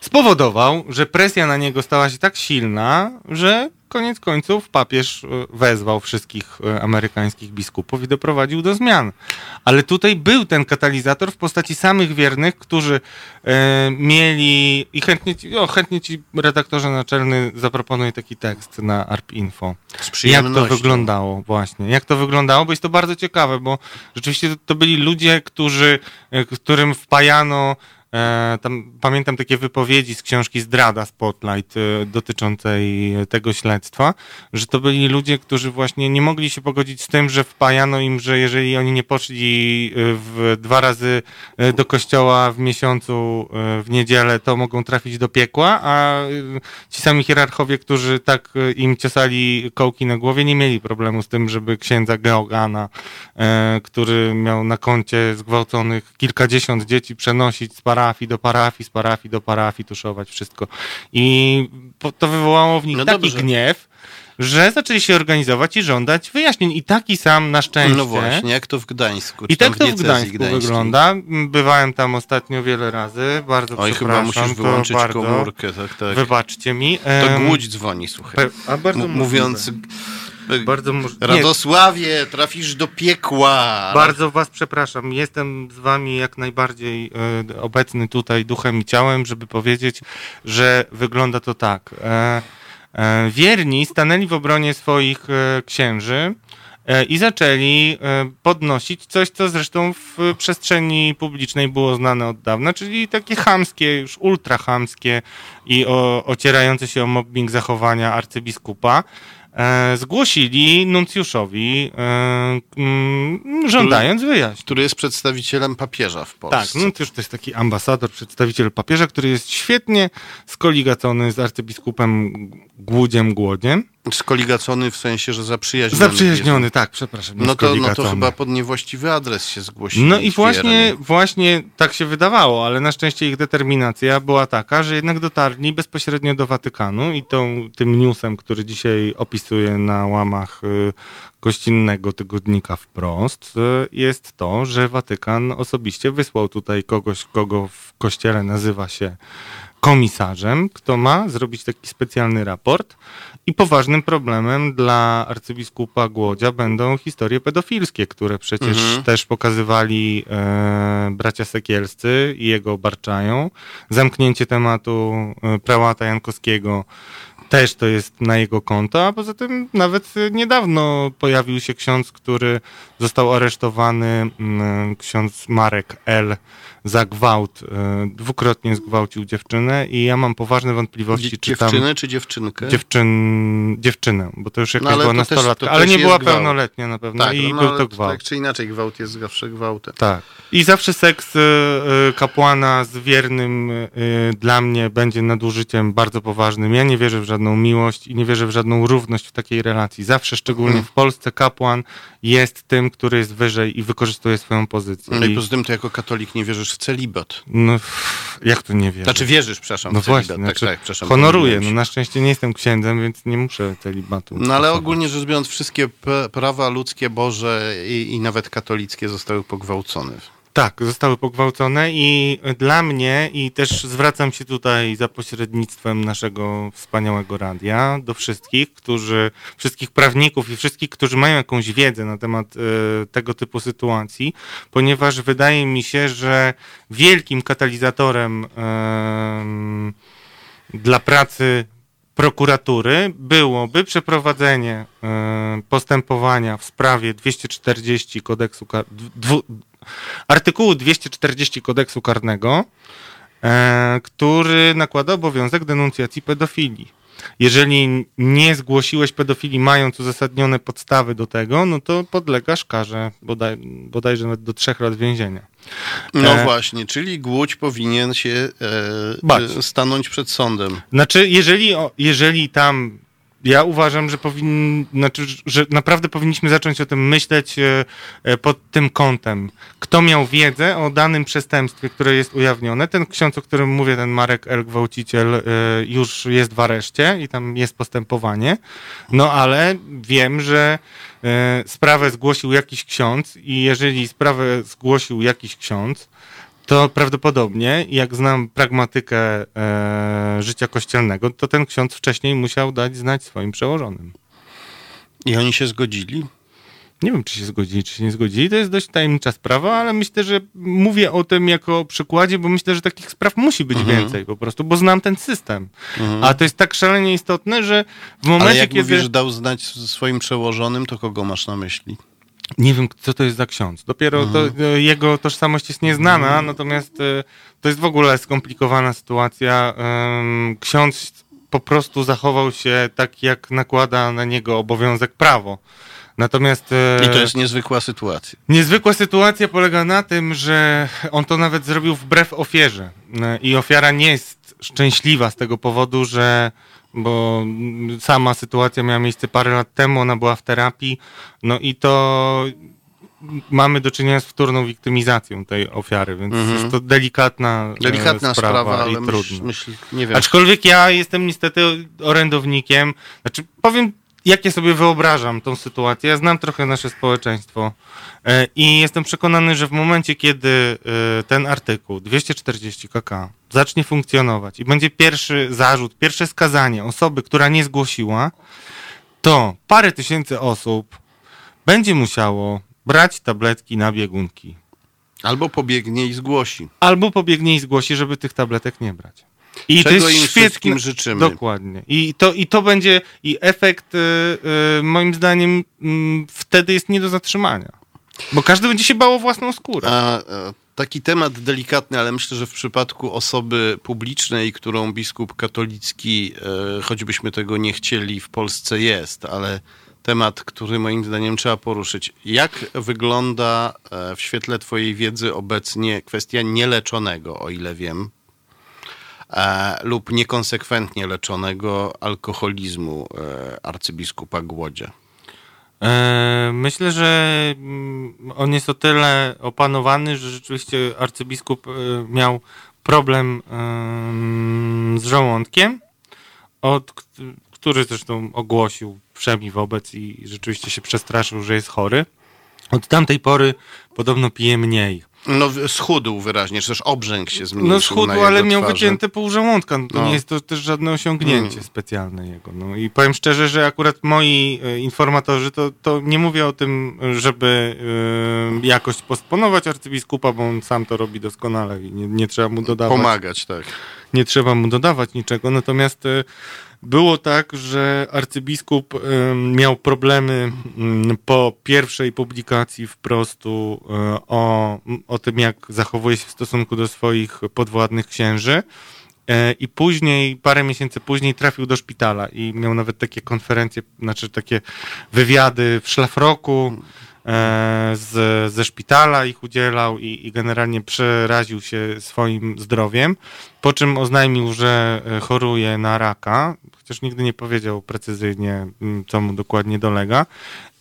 spowodował, że presja na niego stała się tak silna, że koniec końców papież e, wezwał wszystkich e, amerykańskich biskupów i doprowadził do zmian. Ale tutaj był ten katalizator w postaci samych wiernych, którzy e, mieli i chętnie ci, o, chętnie ci redaktorze naczelny zaproponuję taki tekst na ARP Info. Z Jak to wyglądało właśnie? Jak to wyglądało? Bo jest to bardzo ciekawe, bo rzeczywiście to, byli ludzie, którzy, którym wpajano tam pamiętam takie wypowiedzi z książki Zdrada Spotlight e, dotyczącej tego śledztwa, że to byli ludzie, którzy właśnie nie mogli się pogodzić z tym, że wpajano im, że jeżeli oni nie poszli e, w dwa razy e, do kościoła w miesiącu e, w niedzielę, to mogą trafić do piekła, a e, ci sami hierarchowie, którzy tak e, im ciosali kołki na głowie, nie mieli problemu z tym, żeby księdza Geogana, e, który miał na koncie zgwałconych kilkadziesiąt dzieci, przenosić z parafii do parafii, z parafii do parafii, tuszować wszystko. I to wywołało w nich No taki dobrze. gniew, że zaczęli się organizować i żądać wyjaśnień. I taki sam na szczęście. No właśnie, jak to w Gdańsku? czy I tak to w Gdańsku gdańskiej? wygląda. Byłem tam ostatnio wiele razy. Bardzo Oj, chyba przepraszam. musisz to wyłączyć bardzo, komórkę. Tak, tak. Wybaczcie mi. To Głódź dzwoni, słuchaj. A bardzo M- możliwe. Bardzo nie, Radosławie, trafisz do piekła. Bardzo was przepraszam. Jestem z wami jak najbardziej e, obecny tutaj duchem i ciałem, żeby powiedzieć, że wygląda to tak. E, e, wierni stanęli w obronie swoich e, księży e, i zaczęli podnosić coś, co zresztą w przestrzeni publicznej było znane od dawna, czyli takie chamskie, już ultra chamskie i o, ocierające się o mobbing zachowania arcybiskupa. E, zgłosili nuncjuszowi, e, mm, żądając wyjaśnień. Który jest przedstawicielem papieża w Tak, Polsce. nuncjusz to jest taki ambasador, przedstawiciel papieża, który jest świetnie skoligacony z arcybiskupem Głudziem Głodziem. Skoligacony w sensie, że zaprzyjaźniony. Zaprzyjaźniony, tak, przepraszam. No to, no to chyba pod niewłaściwy adres się zgłosili. No i właśnie, właśnie tak się wydawało, ale na szczęście ich determinacja była taka, że jednak dotarli bezpośrednio do Watykanu i tą, tym newsem, który dzisiaj opisuję na łamach y, gościnnego tygodnika wprost, y, jest to, że Watykan osobiście wysłał tutaj kogoś, kogo w kościele nazywa się komisarzem, kto ma zrobić taki specjalny raport. I poważnym problemem dla arcybiskupa Głodzia będą historie pedofilskie, które przecież Mhm. też pokazywali e, bracia Sekielscy i jego Barczają. Zamknięcie tematu e, prałata Jankowskiego też to jest na jego konto, a poza tym nawet niedawno pojawił się ksiądz, który został aresztowany, mm, ksiądz Marek L. za gwałt. E, dwukrotnie zgwałcił dziewczynę i ja mam poważne wątpliwości, Dzie- czy tam... Dziewczynę czy dziewczynkę? Dziewczyn... Dziewczynę, bo to już jakaś No, była też- nastolatka, to ale nie była gwałt. pełnoletnia na pewno tak, i no, był to gwałt. Tak czy inaczej, gwałt jest zawsze gwałtem. Tak. I zawsze seks y, y, kapłana z wiernym dla mnie będzie nadużyciem bardzo poważnym. Ja nie wierzę w żadną miłość i nie wierzę w żadną równość w takiej relacji. Zawsze, szczególnie Mhm. w Polsce, kapłan jest tym, który jest wyżej i wykorzystuje swoją pozycję. No i I, poza tym ty jako katolik nie wierzysz w celibat. no, jak to nie wierzę? Znaczy wierzysz, przepraszam, no w celibat. właśnie, tak, znaczy, tak, przepraszam. honoruję. No na szczęście nie jestem księdzem, więc nie muszę celibatu. No ale stosować. ogólnie rzecz biorąc, wszystkie prawa ludzkie, Boże i, i nawet katolickie zostały pogwałcone. Tak, zostały pogwałcone i dla mnie, i też zwracam się tutaj za pośrednictwem naszego wspaniałego radia do wszystkich, którzy, wszystkich prawników i wszystkich, którzy mają jakąś wiedzę na temat e, tego typu sytuacji, ponieważ wydaje mi się, że wielkim katalizatorem em, dla pracy prokuratury byłoby przeprowadzenie e, postępowania w sprawie 240 kodeksu artykułu 240 kodeksu karnego, e, który nakłada obowiązek denuncjacji pedofilii. Jeżeli nie zgłosiłeś pedofilii mając uzasadnione podstawy do tego, no to podlegasz karze bodaj, bodajże nawet do trzech lat więzienia. No E. właśnie, czyli Głódź powinien się Bać. e, stanąć przed sądem. Znaczy, jeżeli, jeżeli tam. Ja uważam, że powin, znaczy, że naprawdę powinniśmy zacząć o tym myśleć e, e, pod tym kątem. Kto miał wiedzę o danym przestępstwie, które jest ujawnione? Ten ksiądz, o którym mówię, ten Marek L. Gwałciciel, e, już jest w areszcie i tam jest postępowanie. No ale wiem, że sprawę zgłosił jakiś ksiądz i jeżeli sprawę zgłosił jakiś ksiądz, to prawdopodobnie, jak znam pragmatykę e, życia kościelnego, to ten ksiądz wcześniej musiał dać znać swoim przełożonym. I oni się zgodzili? Nie wiem, czy się zgodzili, czy się nie zgodzili. To jest dość tajemnicza sprawa, ale myślę, że mówię o tym jako przykładzie, bo myślę, że takich spraw musi być Mhm. więcej po prostu, bo znam ten system. A to jest tak szalenie istotne, że w momencie, Ale jak kiedy... mówisz, dał znać swoim przełożonym, to kogo masz na myśli? Nie wiem, co to jest za ksiądz. Dopiero to, e, jego tożsamość jest nieznana, natomiast e, to jest w ogóle skomplikowana sytuacja. Ksiądz po prostu zachował się tak, jak nakłada na niego obowiązek prawo. Natomiast e, I to jest niezwykła sytuacja. niezwykła sytuacja polega na tym, że on to nawet zrobił wbrew ofierze. E, I ofiara nie jest szczęśliwa z tego powodu, że bo mm, sama sytuacja miała miejsce parę lat temu, ona była w terapii, no i to mamy do czynienia z wtórną wiktymizacją tej ofiary, więc Mhm. jest to delikatna, e, Delikatna sprawa, sprawa, ale i myśl, trudna. myśl, nie wiem. Aczkolwiek ja jestem niestety orędownikiem. Znaczy, powiem, jak ja sobie wyobrażam tą sytuację. Ja znam trochę nasze społeczeństwo e, i jestem przekonany, że w momencie, kiedy e, ten artykuł 240 KK zacznie funkcjonować i będzie pierwszy zarzut, pierwsze skazanie osoby, która nie zgłosiła, to parę tysięcy osób będzie musiało brać tabletki na biegunki. Albo pobiegnie i zgłosi. Albo pobiegnie i zgłosi, żeby tych tabletek nie brać. I Czego to jest im świetne. wszystkim życzymy. Dokładnie. I to, I to będzie, i efekt y, y, moim zdaniem y, wtedy jest nie do zatrzymania. Bo każdy będzie się bał o własną skórę. A, e, taki temat delikatny, ale myślę, że w przypadku osoby publicznej, którą biskup katolicki, e, choćbyśmy tego nie chcieli, w Polsce jest, ale temat, który moim zdaniem trzeba poruszyć. Jak wygląda e, w świetle Twojej wiedzy obecnie kwestia nieleczonego, o ile wiem, lub niekonsekwentnie leczonego alkoholizmu e, arcybiskupa Głodzia? E, myślę, że mm, on jest o tyle opanowany, że rzeczywiście arcybiskup e, miał problem em, z żołądkiem, od, który zresztą ogłosił wszemi wobec i rzeczywiście się przestraszył, że jest chory. Od tamtej pory podobno pije mniej. No, schudł wyraźnie, czy też obrzęk się zmniejszył. No schudł, ale miał twarzy. wycięte pół żołądka. No, to No. nie jest to też żadne osiągnięcie Mm. specjalne jego. No i powiem szczerze, że akurat moi e, informatorzy, to, to nie mówię o tym, żeby e, jakoś postponować arcybiskupa, bo on sam to robi doskonale i nie, nie trzeba mu dodawać Pomagać, tak. Nie trzeba mu dodawać niczego. Natomiast e, było tak, że arcybiskup em, miał problemy mm, po pierwszej publikacji wprostu e, o, o tym, jak zachowuje się w stosunku do swoich podwładnych księży. I później, parę miesięcy później trafił do szpitala i miał nawet takie konferencje, znaczy takie wywiady w szlafroku e, z, ze szpitala ich udzielał i, i generalnie przeraził się swoim zdrowiem, po czym oznajmił, że e, choruje na raka, chociaż nigdy nie powiedział precyzyjnie, co mu dokładnie dolega.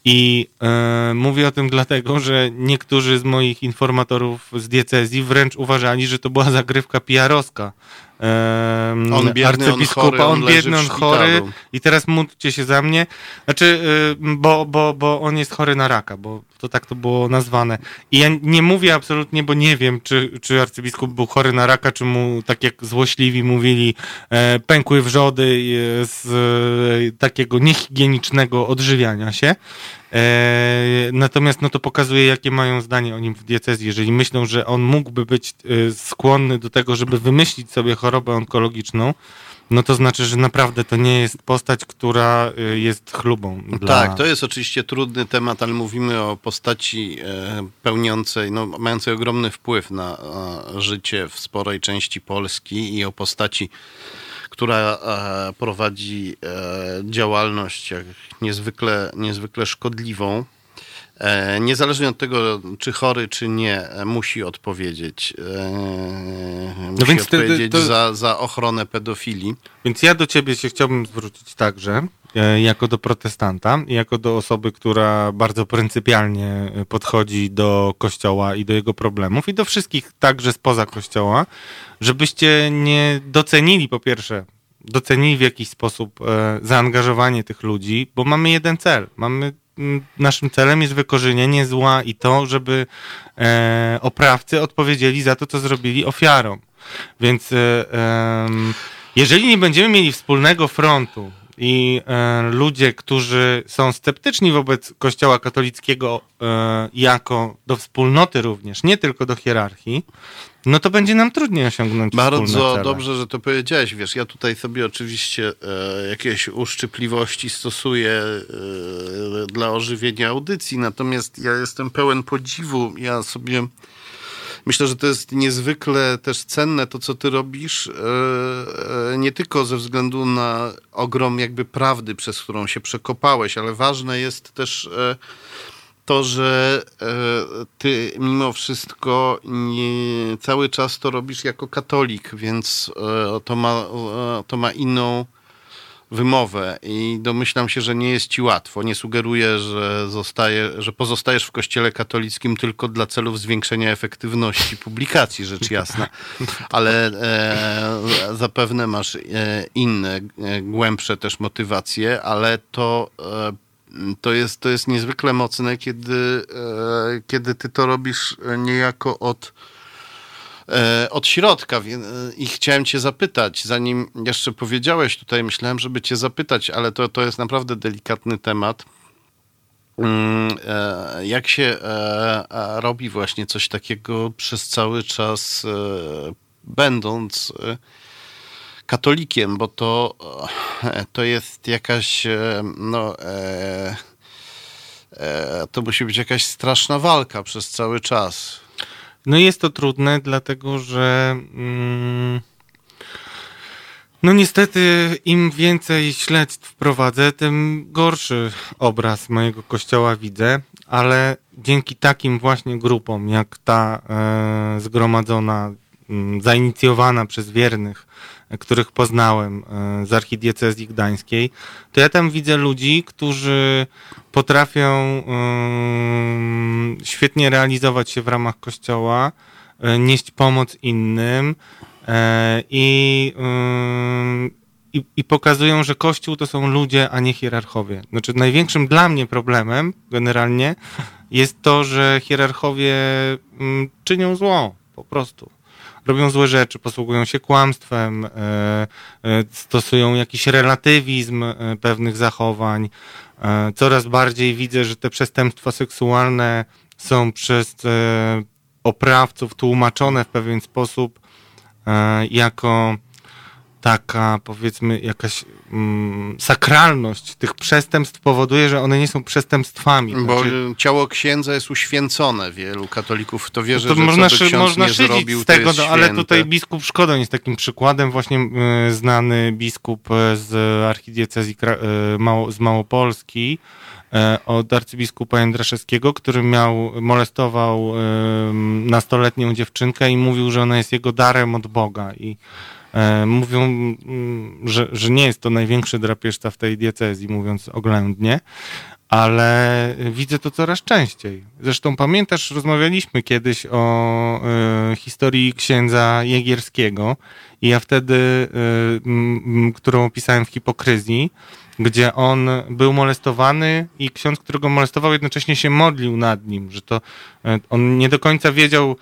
I e, mówię o tym dlatego, że niektórzy z moich informatorów z diecezji wręcz uważali, że to była zagrywka PR-owska. On biedny, on arcybiskupa, chory, on on leży biedny, on chory i teraz módlcie się za mnie. Znaczy, y, bo, bo, bo on jest chory na raka, bo to tak to było nazwane. I ja nie mówię absolutnie, bo nie wiem, czy, czy arcybiskup był chory na raka, czy mu, tak jak złośliwi mówili, e, pękły wrzody e, z e, takiego niehigienicznego odżywiania się. E, natomiast no to pokazuje, jakie mają zdanie o nim w diecezji. Jeżeli myślą, że on mógłby być e, skłonny do tego, żeby wymyślić sobie chorobę onkologiczną, no to znaczy, że naprawdę to nie jest postać, która e, jest chlubą. Dla... Tak, to jest oczywiście trudny temat, ale mówimy o postaci e, pełniącej, no, mającej ogromny wpływ na e, życie w sporej części Polski i o postaci, która e, prowadzi działalność jak niezwykle, niezwykle szkodliwą. E, Niezależnie od tego, czy chory, czy nie, e, musi odpowiedzieć. E, musi więc wtedy odpowiedzieć to- za, za ochronę pedofilii. Więc ja do ciebie się chciałbym zwrócić także, jako do protestanta, jako do osoby, która bardzo pryncypialnie podchodzi do Kościoła i do jego problemów, i do wszystkich także spoza Kościoła, żebyście nie docenili po pierwsze, docenili w jakiś sposób e, zaangażowanie tych ludzi, bo mamy jeden cel. Mamy Naszym celem jest wykorzenienie zła i to, żeby e, oprawcy odpowiedzieli za to, co zrobili ofiarom. Więc e, jeżeli nie będziemy mieli wspólnego frontu i e, ludzie, którzy są sceptyczni wobec Kościoła katolickiego e, jako do wspólnoty również, nie tylko do hierarchii, no to będzie nam trudniej osiągnąć Bardzo dobrze, że to powiedziałeś. Wiesz, ja tutaj sobie oczywiście e, jakieś uszczypliwości stosuję e, dla ożywienia audycji, natomiast ja jestem pełen podziwu. Ja sobie myślę, że to jest niezwykle też cenne to, co ty robisz, e, e, nie tylko ze względu na ogrom jakby prawdy, przez którą się przekopałeś, ale ważne jest też e, to, że e, ty mimo wszystko nie, cały czas to robisz jako katolik, więc e, to, ma, e, to ma inną wymowę i domyślam się, że nie jest ci łatwo. Nie sugeruję, że, zostaje, że pozostajesz w kościele katolickim tylko dla celów zwiększenia efektywności publikacji, rzecz jasna, ale e, zapewne masz inne, głębsze też motywacje, ale to e, to jest, to jest niezwykle mocne, kiedy, e, kiedy ty to robisz e, niejako od, e, od środka. I chciałem cię zapytać, zanim jeszcze powiedziałeś tutaj, myślałem, żeby cię zapytać, ale to, to jest naprawdę delikatny temat. Mm, Jak się robi właśnie coś takiego przez cały czas, będąc katolikiem, bo to, to jest jakaś, e, no, e, e, to musi być jakaś straszna walka przez cały czas. No jest to trudne, dlatego że mm, no niestety im więcej śledztw prowadzę, tym gorszy obraz mojego kościoła widzę, ale dzięki takim właśnie grupom, jak ta e, zgromadzona, zainicjowana przez wiernych, których poznałem e, z archidiecezji gdańskiej, to ja tam widzę ludzi, którzy potrafią ym, świetnie realizować się w ramach kościoła, e, nieść pomoc innym e, i, ym, i, i pokazują, że kościół to są ludzie, a nie hierarchowie. Znaczy największym dla mnie problemem generalnie jest to, że hierarchowie czynią zło po prostu robią złe rzeczy, posługują się kłamstwem, e, e, stosują jakiś relatywizm e, pewnych zachowań. Coraz bardziej widzę, że te przestępstwa seksualne są przez oprawców tłumaczone w pewien sposób jako taka powiedzmy jakaś sakralność tych przestępstw powoduje, że one nie są przestępstwami. Bo Znaczy, ciało księdza jest uświęcone. Wielu katolików to wierzy, to że można, co by ksiądz można nie zrobił, z tego, no, ale tutaj biskup Szkodoń jest takim przykładem, właśnie e, znany biskup e, z archidiecezji e, Mało, z Małopolski, e, od arcybiskupa Jędraszewskiego, który miał, molestował nastoletnią dziewczynkę i mówił, że ona jest jego darem od Boga i mówią, mm, że, że nie jest to największy drapieżca w tej diecezji, mówiąc oględnie, ale widzę to coraz częściej. Zresztą pamiętasz, rozmawialiśmy kiedyś o e, historii księdza Jegierskiego i ja wtedy, e, m, którą opisałem w hipokryzji, gdzie on był molestowany i ksiądz, którego molestował, jednocześnie się modlił nad nim, że to e, on nie do końca wiedział, e,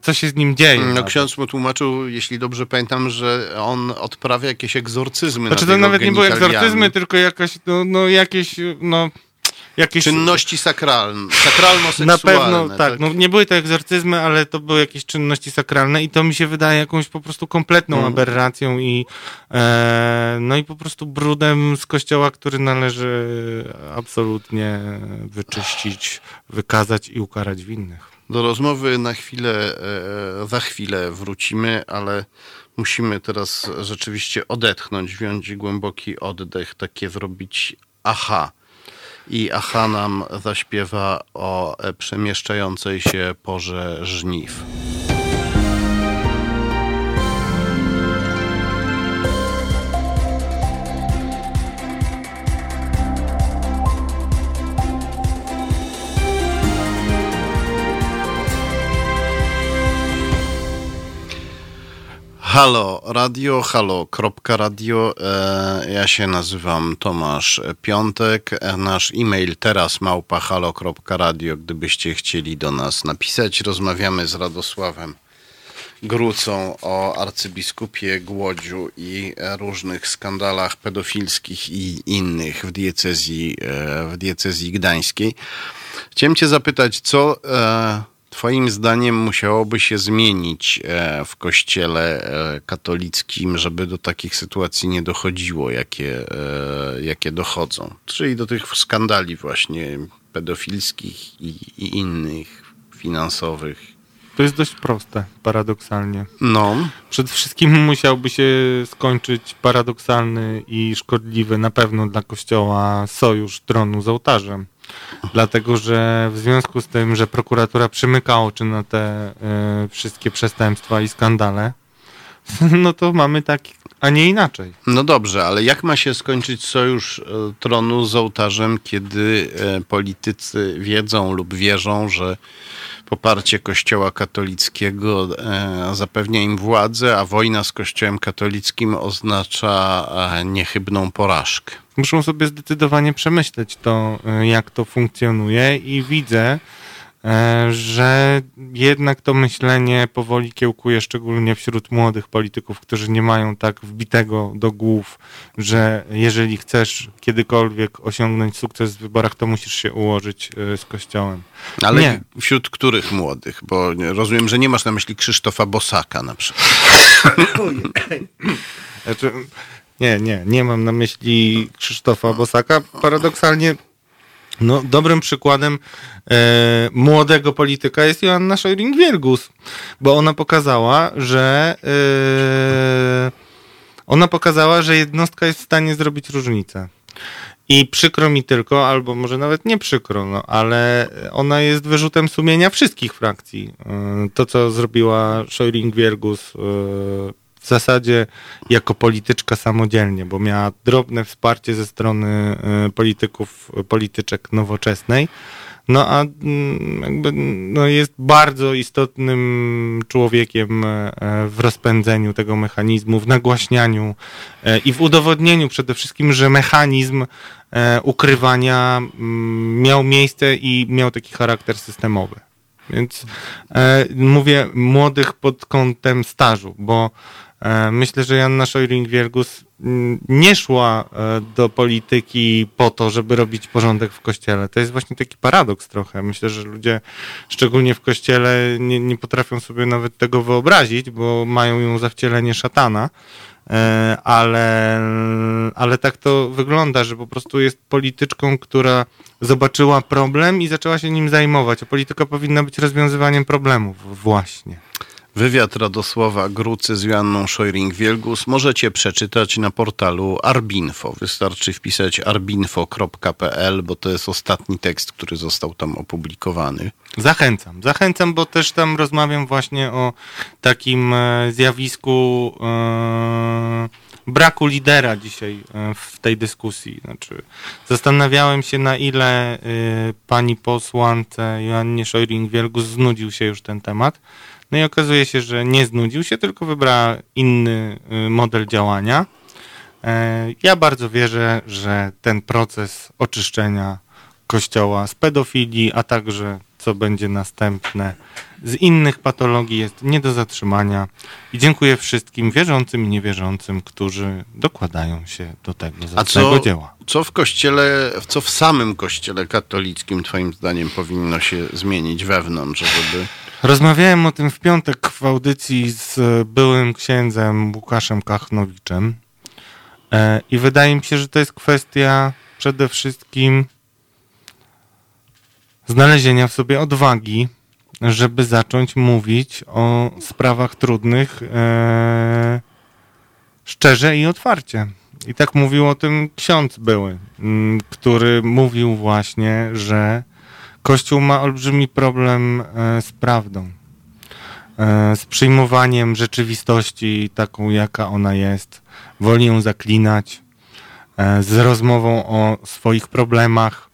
co się z nim dzieje. No nawet. ksiądz mu tłumaczył, jeśli dobrze pamiętam, że on odprawia jakieś egzorcyzmy Znaczy to nawet nie były egzorcyzmy, tylko jakaś, no, no jakieś, no, jakieś... Czynności sakralne, sakralno-seksualne. Na pewno tak, no nie były to egzorcyzmy, ale to były jakieś czynności sakralne i to mi się wydaje jakąś po prostu kompletną Mhm. aberracją i e, no i po prostu brudem z kościoła, który należy absolutnie wyczyścić, wykazać i ukarać winnych. Do rozmowy na chwilę, e, za chwilę wrócimy, ale musimy teraz rzeczywiście odetchnąć, wziąć głęboki oddech, takie zrobić aha. I aha nam zaśpiewa o e, przemieszczającej się porze żniw. Halo Radio, halo, kropka radio. E, ja się nazywam Tomasz Piątek. E, Nasz e-mail teraz małpa halo, kropka radio, gdybyście chcieli do nas napisać. Rozmawiamy z Radosławem Grucą o arcybiskupie Głodziu i e, różnych skandalach pedofilskich i innych w diecezji, w diecezji gdańskiej. Chciałem cię zapytać, co twoim zdaniem musiałoby się zmienić e, w kościele e, katolickim, żeby do takich sytuacji nie dochodziło, jakie, e, jakie dochodzą? Czyli do tych skandali właśnie pedofilskich i, i innych finansowych. To jest dość proste, paradoksalnie. No, Przede wszystkim musiałby się skończyć paradoksalny i szkodliwy na pewno dla Kościoła sojusz tronu z ołtarzem. Dlatego, że w związku z tym, że prokuratura przymyka oczy na te e, wszystkie przestępstwa i skandale, (laughs) no to mamy tak, a nie inaczej. No dobrze, ale jak ma się skończyć sojusz e, tronu z ołtarzem, kiedy e, politycy wiedzą lub wierzą, że poparcie Kościoła katolickiego e, zapewnia im władzę, a wojna z Kościołem katolickim oznacza e, niechybną porażkę? Muszą sobie zdecydowanie przemyśleć to, e, jak to funkcjonuje i widzę, że jednak to myślenie powoli kiełkuje, szczególnie wśród młodych polityków, którzy nie mają tak wbitego do głów, że jeżeli chcesz kiedykolwiek osiągnąć sukces w wyborach, to musisz się ułożyć e, z Kościołem. Ale Nie. wśród których młodych? Bo rozumiem, że nie masz na myśli Krzysztofa Bosaka na przykład. Znaczy, nie, nie, nie mam na myśli Krzysztofa Bosaka. Paradoksalnie, no, dobrym przykładem e, młodego polityka jest Joanna Szojring-Wielgus, bo ona pokazała, że e, ona pokazała, że jednostka jest w stanie zrobić różnicę. I przykro mi tylko, albo może nawet nie przykro, no, ale ona jest wyrzutem sumienia wszystkich frakcji. E, To, co zrobiła Szojring-Wielgus e, w zasadzie jako polityczka samodzielnie, bo miała drobne wsparcie ze strony e, polityków, polityczek nowoczesnej. No a mm, jakby no jest bardzo istotnym człowiekiem e, w rozpędzeniu tego mechanizmu, w nagłaśnianiu e, i w udowodnieniu przede wszystkim, że mechanizm e, ukrywania mm, miał miejsce i miał taki charakter systemowy. Więc mówię młodych pod kątem stażu, bo myślę, że Janna Szojring-Wielgus nie szła e, do polityki po to, żeby robić porządek w kościele. To jest właśnie taki paradoks trochę. Myślę, że ludzie, szczególnie w kościele, nie, nie potrafią sobie nawet tego wyobrazić, bo mają ją za wcielenie szatana. E, ale, ale tak to wygląda, że po prostu jest polityczką, która zobaczyła problem i zaczęła się nim zajmować. A polityka powinna być rozwiązywaniem problemów właśnie. Wywiad Radosława Grucy z Joanną Szojring-Wielgus możecie przeczytać na portalu Arbinfo. Wystarczy wpisać arbinfo.pl, bo to jest ostatni tekst, który został tam opublikowany. Zachęcam, zachęcam, bo też tam rozmawiam właśnie o takim e, zjawisku e, braku lidera dzisiaj e, w tej dyskusji. Znaczy, zastanawiałem się, na ile pani posłance Joannie Szojring-Wielgus znudził się już ten temat. No i okazuje się, że nie znudził się, tylko wybrała inny y, model działania. E, ja bardzo wierzę, że ten proces oczyszczenia kościoła z pedofilii, a także co będzie następne z innych patologii jest nie do zatrzymania. I dziękuję wszystkim wierzącym i niewierzącym, którzy dokładają się do tego zacnego dzieła. Co w kościele, co w samym kościele katolickim twoim zdaniem powinno się zmienić wewnątrz, żeby Rozmawiałem o tym w piątek w audycji z byłym księdzem Łukaszem Kachnowiczem e, i wydaje mi się, że to jest kwestia przede wszystkim znalezienia w sobie odwagi, żeby zacząć mówić o sprawach trudnych e, szczerze i otwarcie. I tak mówił o tym ksiądz były, który mówił właśnie, że Kościół ma olbrzymi problem e, z prawdą, e, z przyjmowaniem rzeczywistości taką, jaka ona jest. Woli ją zaklinać, e, z rozmową o swoich problemach.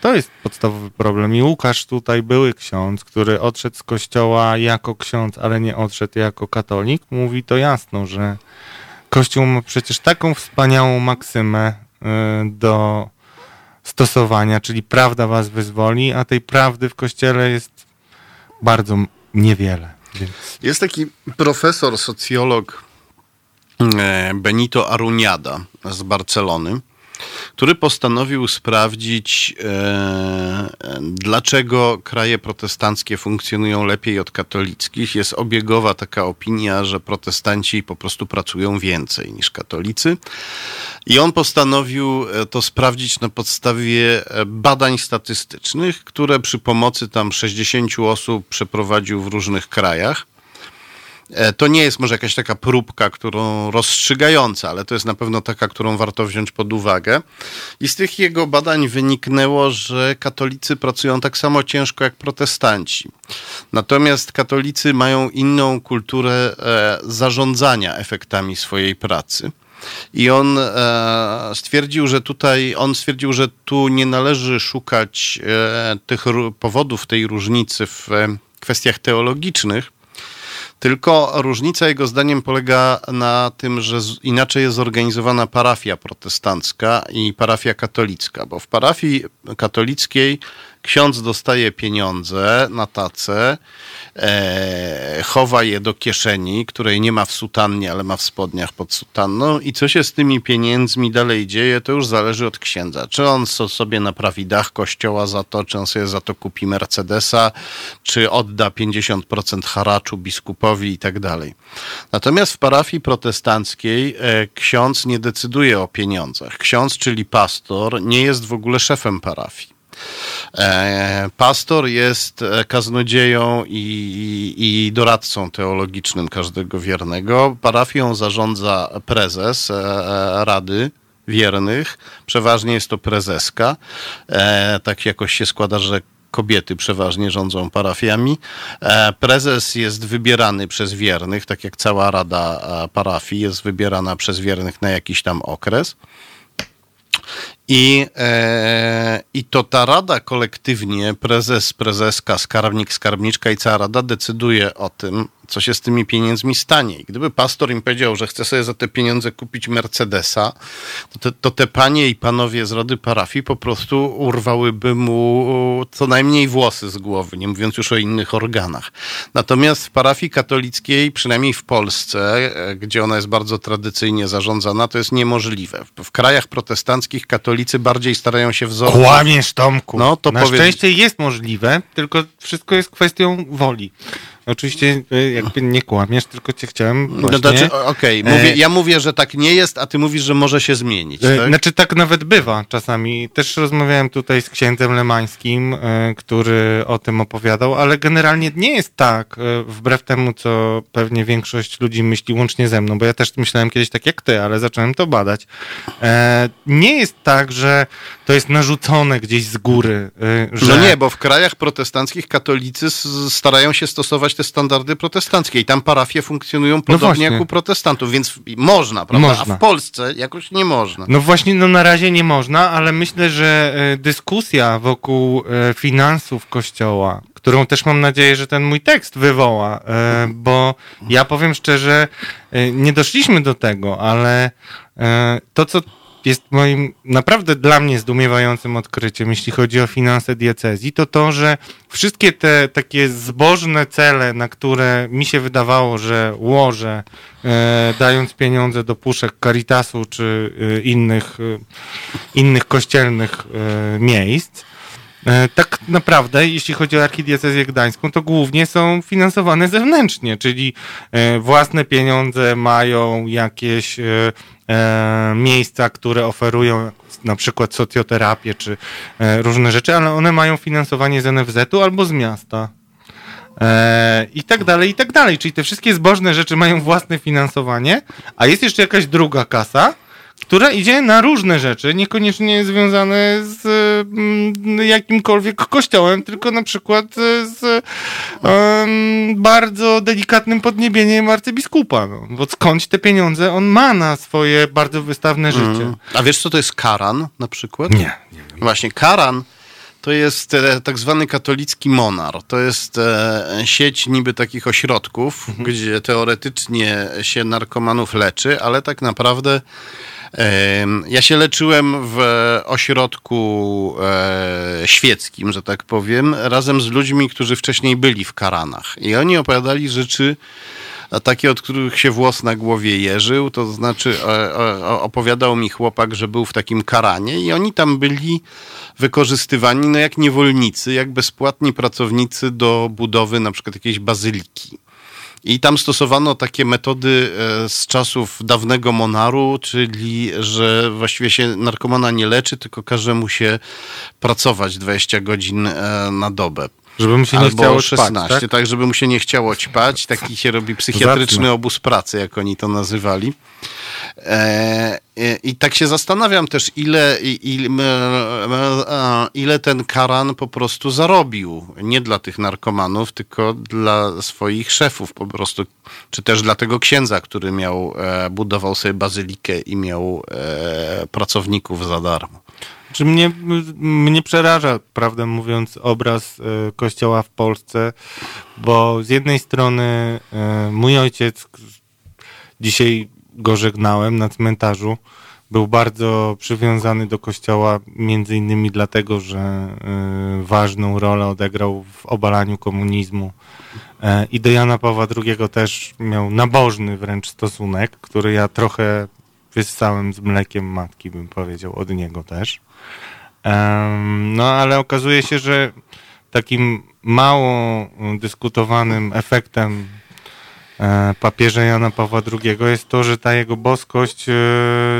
To jest podstawowy problem. I Łukasz tutaj, były ksiądz, który odszedł z kościoła jako ksiądz, ale nie odszedł jako katolik, mówi to jasno, że Kościół ma przecież taką wspaniałą maksymę do stosowania, czyli prawda was wyzwoli, a tej prawdy w kościele jest bardzo niewiele. Więc... Jest taki profesor, socjolog e, Benito Aruniada z Barcelony, który postanowił sprawdzić, e, dlaczego kraje protestanckie funkcjonują lepiej od katolickich. Jest obiegowa taka opinia, że protestanci po prostu pracują więcej niż katolicy. I on postanowił e, to sprawdzić na podstawie e, badań statystycznych, które przy pomocy tam 60 osób przeprowadził w różnych krajach. E, to nie jest może jakaś taka próbka, którą rozstrzygająca, ale to jest na pewno taka, którą warto wziąć pod uwagę. I z tych jego badań wyniknęło, że katolicy pracują tak samo ciężko jak protestanci. Natomiast katolicy mają inną kulturę e, zarządzania efektami swojej pracy. I on e, stwierdził, że tutaj, on stwierdził, że tu nie należy szukać tych powodów tej różnicy w kwestiach teologicznych, tylko różnica jego zdaniem polega na tym, że inaczej jest zorganizowana parafia protestancka i parafia katolicka, bo w parafii katolickiej ksiądz dostaje pieniądze na tacę, e, chowa je do kieszeni, której nie ma w sutannie, ale ma w spodniach pod sutanną i co się z tymi pieniędzmi dalej dzieje, to już zależy od księdza. Czy on sobie naprawi dach kościoła za to, czy on sobie za to kupi Mercedesa, czy odda 50% haraczu biskupowi i tak dalej. Natomiast w parafii protestanckiej e, ksiądz nie decyduje o pieniądzach. Ksiądz, czyli pastor, nie jest w ogóle szefem parafii. E, pastor jest e, kaznodzieją i, i doradcą teologicznym każdego wiernego. Parafią zarządza prezes e, Rady Wiernych. Przeważnie jest to prezeska. Tak jakoś się składa, że kobiety przeważnie rządzą parafiami. Prezes jest wybierany przez wiernych, tak jak cała rada parafii jest wybierana przez wiernych na jakiś tam okres. I, e, I to ta rada kolektywnie, prezes, prezeska, skarbnik, skarbniczka i cała rada decyduje o tym, co się z tymi pieniędzmi stanie. I gdyby pastor im powiedział, że chce sobie za te pieniądze kupić Mercedesa, to te, to te panie i panowie z Rady Parafii po prostu urwałyby mu co najmniej włosy z głowy, nie mówiąc już o innych organach. Natomiast w parafii katolickiej, przynajmniej w Polsce, e, gdzie ona jest bardzo tradycyjnie zarządzana, to jest niemożliwe. W krajach protestanckich katolicy bardziej starają się wzorować. Kłamiesz, Tomku. No, to Na powiedz- szczęście jest możliwe, tylko wszystko jest kwestią woli. Oczywiście y, jakby nie kłamiesz, tylko cię chciałem No, właśnie... znaczy, okej, mówię, E, ja mówię, że tak nie jest, a ty mówisz, że może się zmienić. E, Tak? Znaczy tak nawet bywa czasami. Też rozmawiałem tutaj z księdzem Lemańskim, e, który o tym opowiadał, ale generalnie nie jest tak, wbrew temu, co pewnie większość ludzi myśli łącznie ze mną, bo ja też myślałem kiedyś tak jak ty, ale zacząłem to badać. Nie jest tak, że to jest narzucone gdzieś z góry, e, że... No nie, bo w krajach protestanckich katolicy starają się stosować te standardy protestanckie i tam parafie funkcjonują podobnie właśnie. jak u protestantów, więc można, prawda? Można. A w Polsce jakoś nie można. No właśnie, no na razie nie można, ale myślę, że e, dyskusja wokół e, finansów Kościoła, którą też mam nadzieję, że ten mój tekst wywoła, e, bo ja powiem szczerze, nie doszliśmy do tego, ale to, co jest moim naprawdę dla mnie zdumiewającym odkryciem, jeśli chodzi o finanse diecezji, to to, że wszystkie te takie zbożne cele, na które mi się wydawało, że łożę, e, dając pieniądze do puszek Caritasu czy e, innych, e, innych kościelnych e, miejsc, e, tak naprawdę, jeśli chodzi o archidiecezję gdańską, to głównie są finansowane zewnętrznie, czyli e, własne pieniądze mają jakieś e, miejsca, które oferują na przykład socjoterapię czy e, różne rzeczy, ale one mają finansowanie z NFZ-u albo z miasta. E, I tak dalej, i tak dalej. Czyli te wszystkie zbożne rzeczy mają własne finansowanie, a jest jeszcze jakaś druga kasa, która idzie na różne rzeczy, niekoniecznie związane z mm, jakimkolwiek kościołem, tylko na przykład z em, bardzo delikatnym podniebieniem arcybiskupa. No. Bo skądś te pieniądze on ma na swoje bardzo wystawne życie. Mm. A wiesz, co to jest karan na przykład? Nie, nie wiem. Właśnie, karan to jest e, tak zwany katolicki monar. To jest e, sieć niby takich ośrodków, Mhm. gdzie teoretycznie się narkomanów leczy, ale tak naprawdę ja się leczyłem w ośrodku e, świeckim, że tak powiem, razem z ludźmi, którzy wcześniej byli w karanach. I oni opowiadali rzeczy, takie, od których się włos na głowie jeżył, to znaczy e, e, opowiadał mi chłopak, że był w takim karanie i oni tam byli wykorzystywani no jak niewolnicy, jak bezpłatni pracownicy do budowy na przykład jakiejś bazyliki. I tam stosowano takie metody e, z czasów dawnego monaru, czyli że właściwie się narkomana nie leczy, tylko każe mu się pracować 20 godzin e, na dobę. Żeby mu się nie Albo chciało 16, spać, tak? tak? żeby mu się nie chciało ćpać. Taki się robi psychiatryczny Zacne. obóz pracy, jak oni to nazywali. E, I tak się zastanawiam też, ile, ile, e, ile ten Karan po prostu zarobił. Nie dla tych narkomanów, tylko dla swoich szefów po prostu. Czy też dla tego księdza, który miał, e, budował sobie bazylikę i miał e, pracowników za darmo. Czy mnie, mnie przeraża, prawdę mówiąc, obraz e, kościoła w Polsce, bo z jednej strony e, mój ojciec, dzisiaj go żegnałem na cmentarzu, był bardzo przywiązany do kościoła, między innymi dlatego, że e, ważną rolę odegrał w obalaniu komunizmu. E, I do Jana Pawła II też miał nabożny wręcz stosunek, który ja trochę wyssałem z mlekiem matki, bym powiedział, od niego też. No ale okazuje się, że takim mało y, dyskutowanym efektem papieża Jana Pawła II jest to, że ta jego boskość e,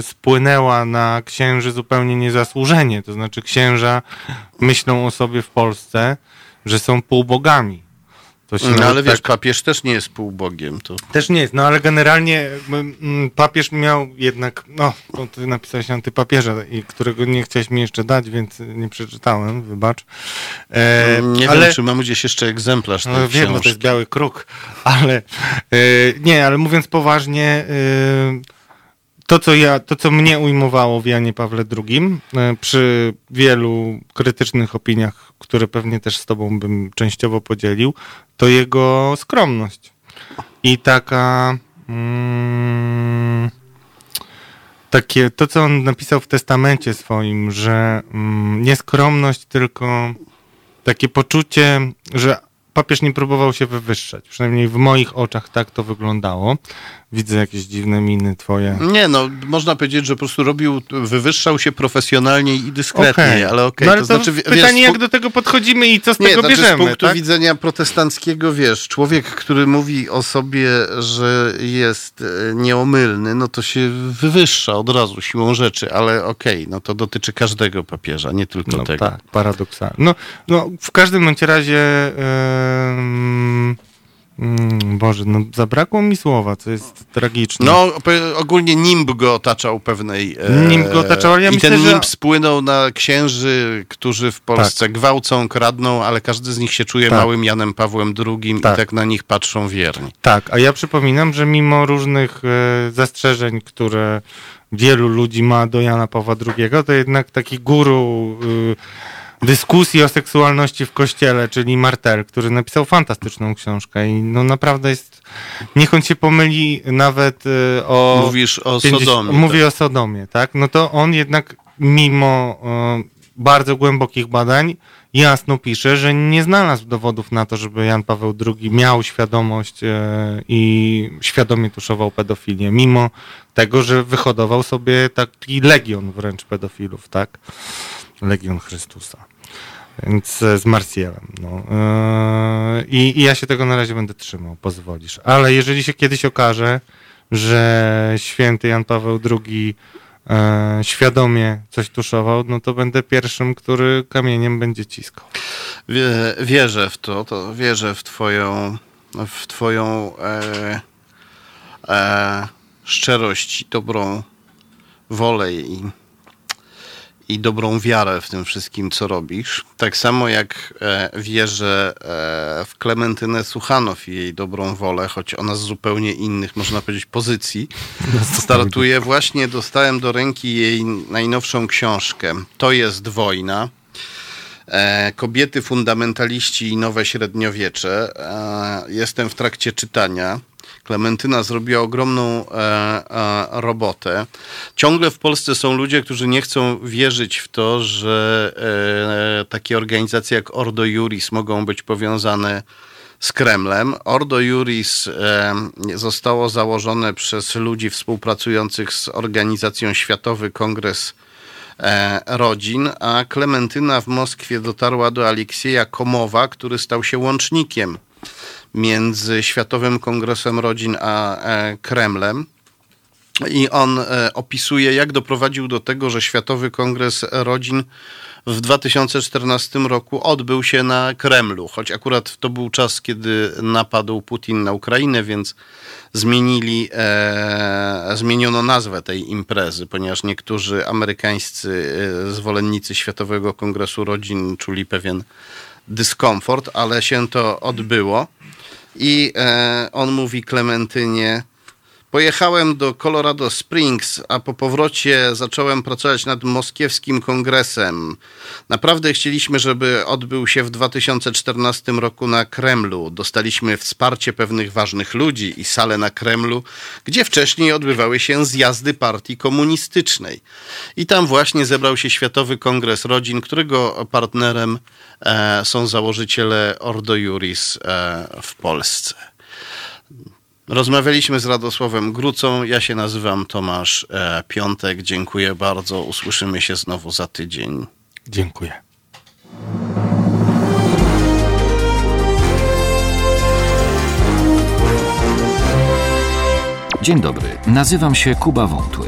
spłynęła na księży zupełnie niezasłużenie. To znaczy księża myślą o sobie w Polsce, że są półbogami. No, ale wiesz, tak- papież też nie jest półbogiem. To... też nie jest, no ale generalnie mm, mm, papież miał jednak, no, ty napisałeś antypapieża, i którego nie chciałeś mi jeszcze dać, więc nie przeczytałem, wybacz. E, Nie ale, wiem, czy mam gdzieś jeszcze egzemplarz tej no, wiem, bo to jest biały kruk, (laughs) ale e, nie, ale mówiąc poważnie, e, to co, ja, to, co mnie ujmowało w Janie Pawle II, e, przy wielu krytycznych opiniach, które pewnie też z tobą bym częściowo podzielił, to jego skromność. i taka mm, takie, to co on napisał w testamencie swoim, że mm, nie skromność, tylko takie poczucie, że papież nie próbował się wywyższać. Przynajmniej w moich oczach tak to wyglądało. Widzę jakieś dziwne miny twoje. Nie, no można powiedzieć, że po prostu robił, wywyższał się profesjonalnie i dyskretnie, Okej. ale okej. No ale to, to, znaczy, pytanie, wiesz, jak do tego podchodzimy i co z Nie, tego znaczy bierzemy, z punktu tak? widzenia protestanckiego, wiesz, człowiek, który mówi o sobie, że jest e, nieomylny, no to się wywyższa od razu siłą rzeczy, ale okej, no to dotyczy każdego papieża, nie tylko No tego. tak, paradoksalnie. No, no w każdym bądź razie mm, Boże, no zabrakło mi słowa, co jest tragiczne. No, ogólnie nimb go otaczał pewnej... e, Nimb go otaczał, ale ja I myślę, ten że- nimb spłynął na księży, którzy w Polsce gwałcą, kradną, ale każdy z nich się czuje Tak. małym Janem Pawłem II Tak. i tak na nich patrzą wierni. Tak, a ja przypominam, że mimo różnych e, zastrzeżeń, które wielu ludzi ma do Jana Pawła II, to jednak taki guru y, dyskusji o seksualności w kościele, czyli Martel, który napisał fantastyczną książkę i no naprawdę jest, niech on się pomyli nawet y, o... Mówisz o 50 Sodomie. Mówię o Sodomie, tak? No to on jednak mimo e, bardzo głębokich badań jasno pisze, że nie znalazł dowodów na to, żeby Jan Paweł II miał świadomość e, i świadomie tuszował pedofilię, mimo tego, że wyhodował sobie taki legion wręcz pedofilów, tak? Legion Chrystusa. Więc e, z Marsjalem. No. E, I, I ja się tego na razie będę trzymał, pozwolisz. Ale jeżeli się kiedyś okaże, że święty Jan Paweł II e, świadomie coś tuszował, no to będę pierwszym, który kamieniem będzie ciskał. Wie, wierzę w to, to wierzę w twoją, w twoją e, e, szczerość i dobrą wolę i, i dobrą wiarę w tym wszystkim, co robisz. Tak samo jak e, wierzę e, w Klementynę Suchanow i jej dobrą wolę, choć ona z zupełnie innych, można powiedzieć, pozycji. (laughs) Startuje właśnie, dostałem do ręki jej najnowszą książkę. To jest wojna. E, Kobiety, fundamentaliści i nowe średniowiecze. Jestem w trakcie czytania. Klementyna zrobiła ogromną e, e, robotę. Ciągle w Polsce są ludzie, którzy nie chcą wierzyć w to, że e, takie organizacje jak Ordo Juris mogą być powiązane z Kremlem. Ordo Juris e, zostało założone przez ludzi współpracujących z organizacją Światowy Kongres e, Rodzin, a Klementyna w Moskwie dotarła do Aleksieja Komowa, który stał się łącznikiem między Światowym Kongresem Rodzin a e, Kremlem. I on e, opisuje, jak doprowadził do tego, że Światowy Kongres Rodzin w 2014 roku odbył się na Kremlu, choć akurat to był czas, kiedy napadł Putin na Ukrainę, więc zmienili, e, zmieniono nazwę tej imprezy, ponieważ niektórzy amerykańscy e, zwolennicy Światowego Kongresu Rodzin czuli pewien dyskomfort, ale się to odbyło. I e, on mówi Klementynie, Pojechałem do Colorado Springs, a po powrocie zacząłem pracować nad moskiewskim kongresem. Naprawdę chcieliśmy, żeby odbył się w 2014 roku na Kremlu. Dostaliśmy wsparcie pewnych ważnych ludzi i salę na Kremlu, gdzie wcześniej odbywały się zjazdy partii komunistycznej. I tam właśnie zebrał się Światowy Kongres Rodzin, którego partnerem e, są założyciele Ordo Juris e, w Polsce. Rozmawialiśmy z Radosławem Grucą. Ja się nazywam Tomasz e, Piątek. Dziękuję bardzo. Usłyszymy się znowu za tydzień. Dziękuję. Dzień dobry, nazywam się Kuba Wątły.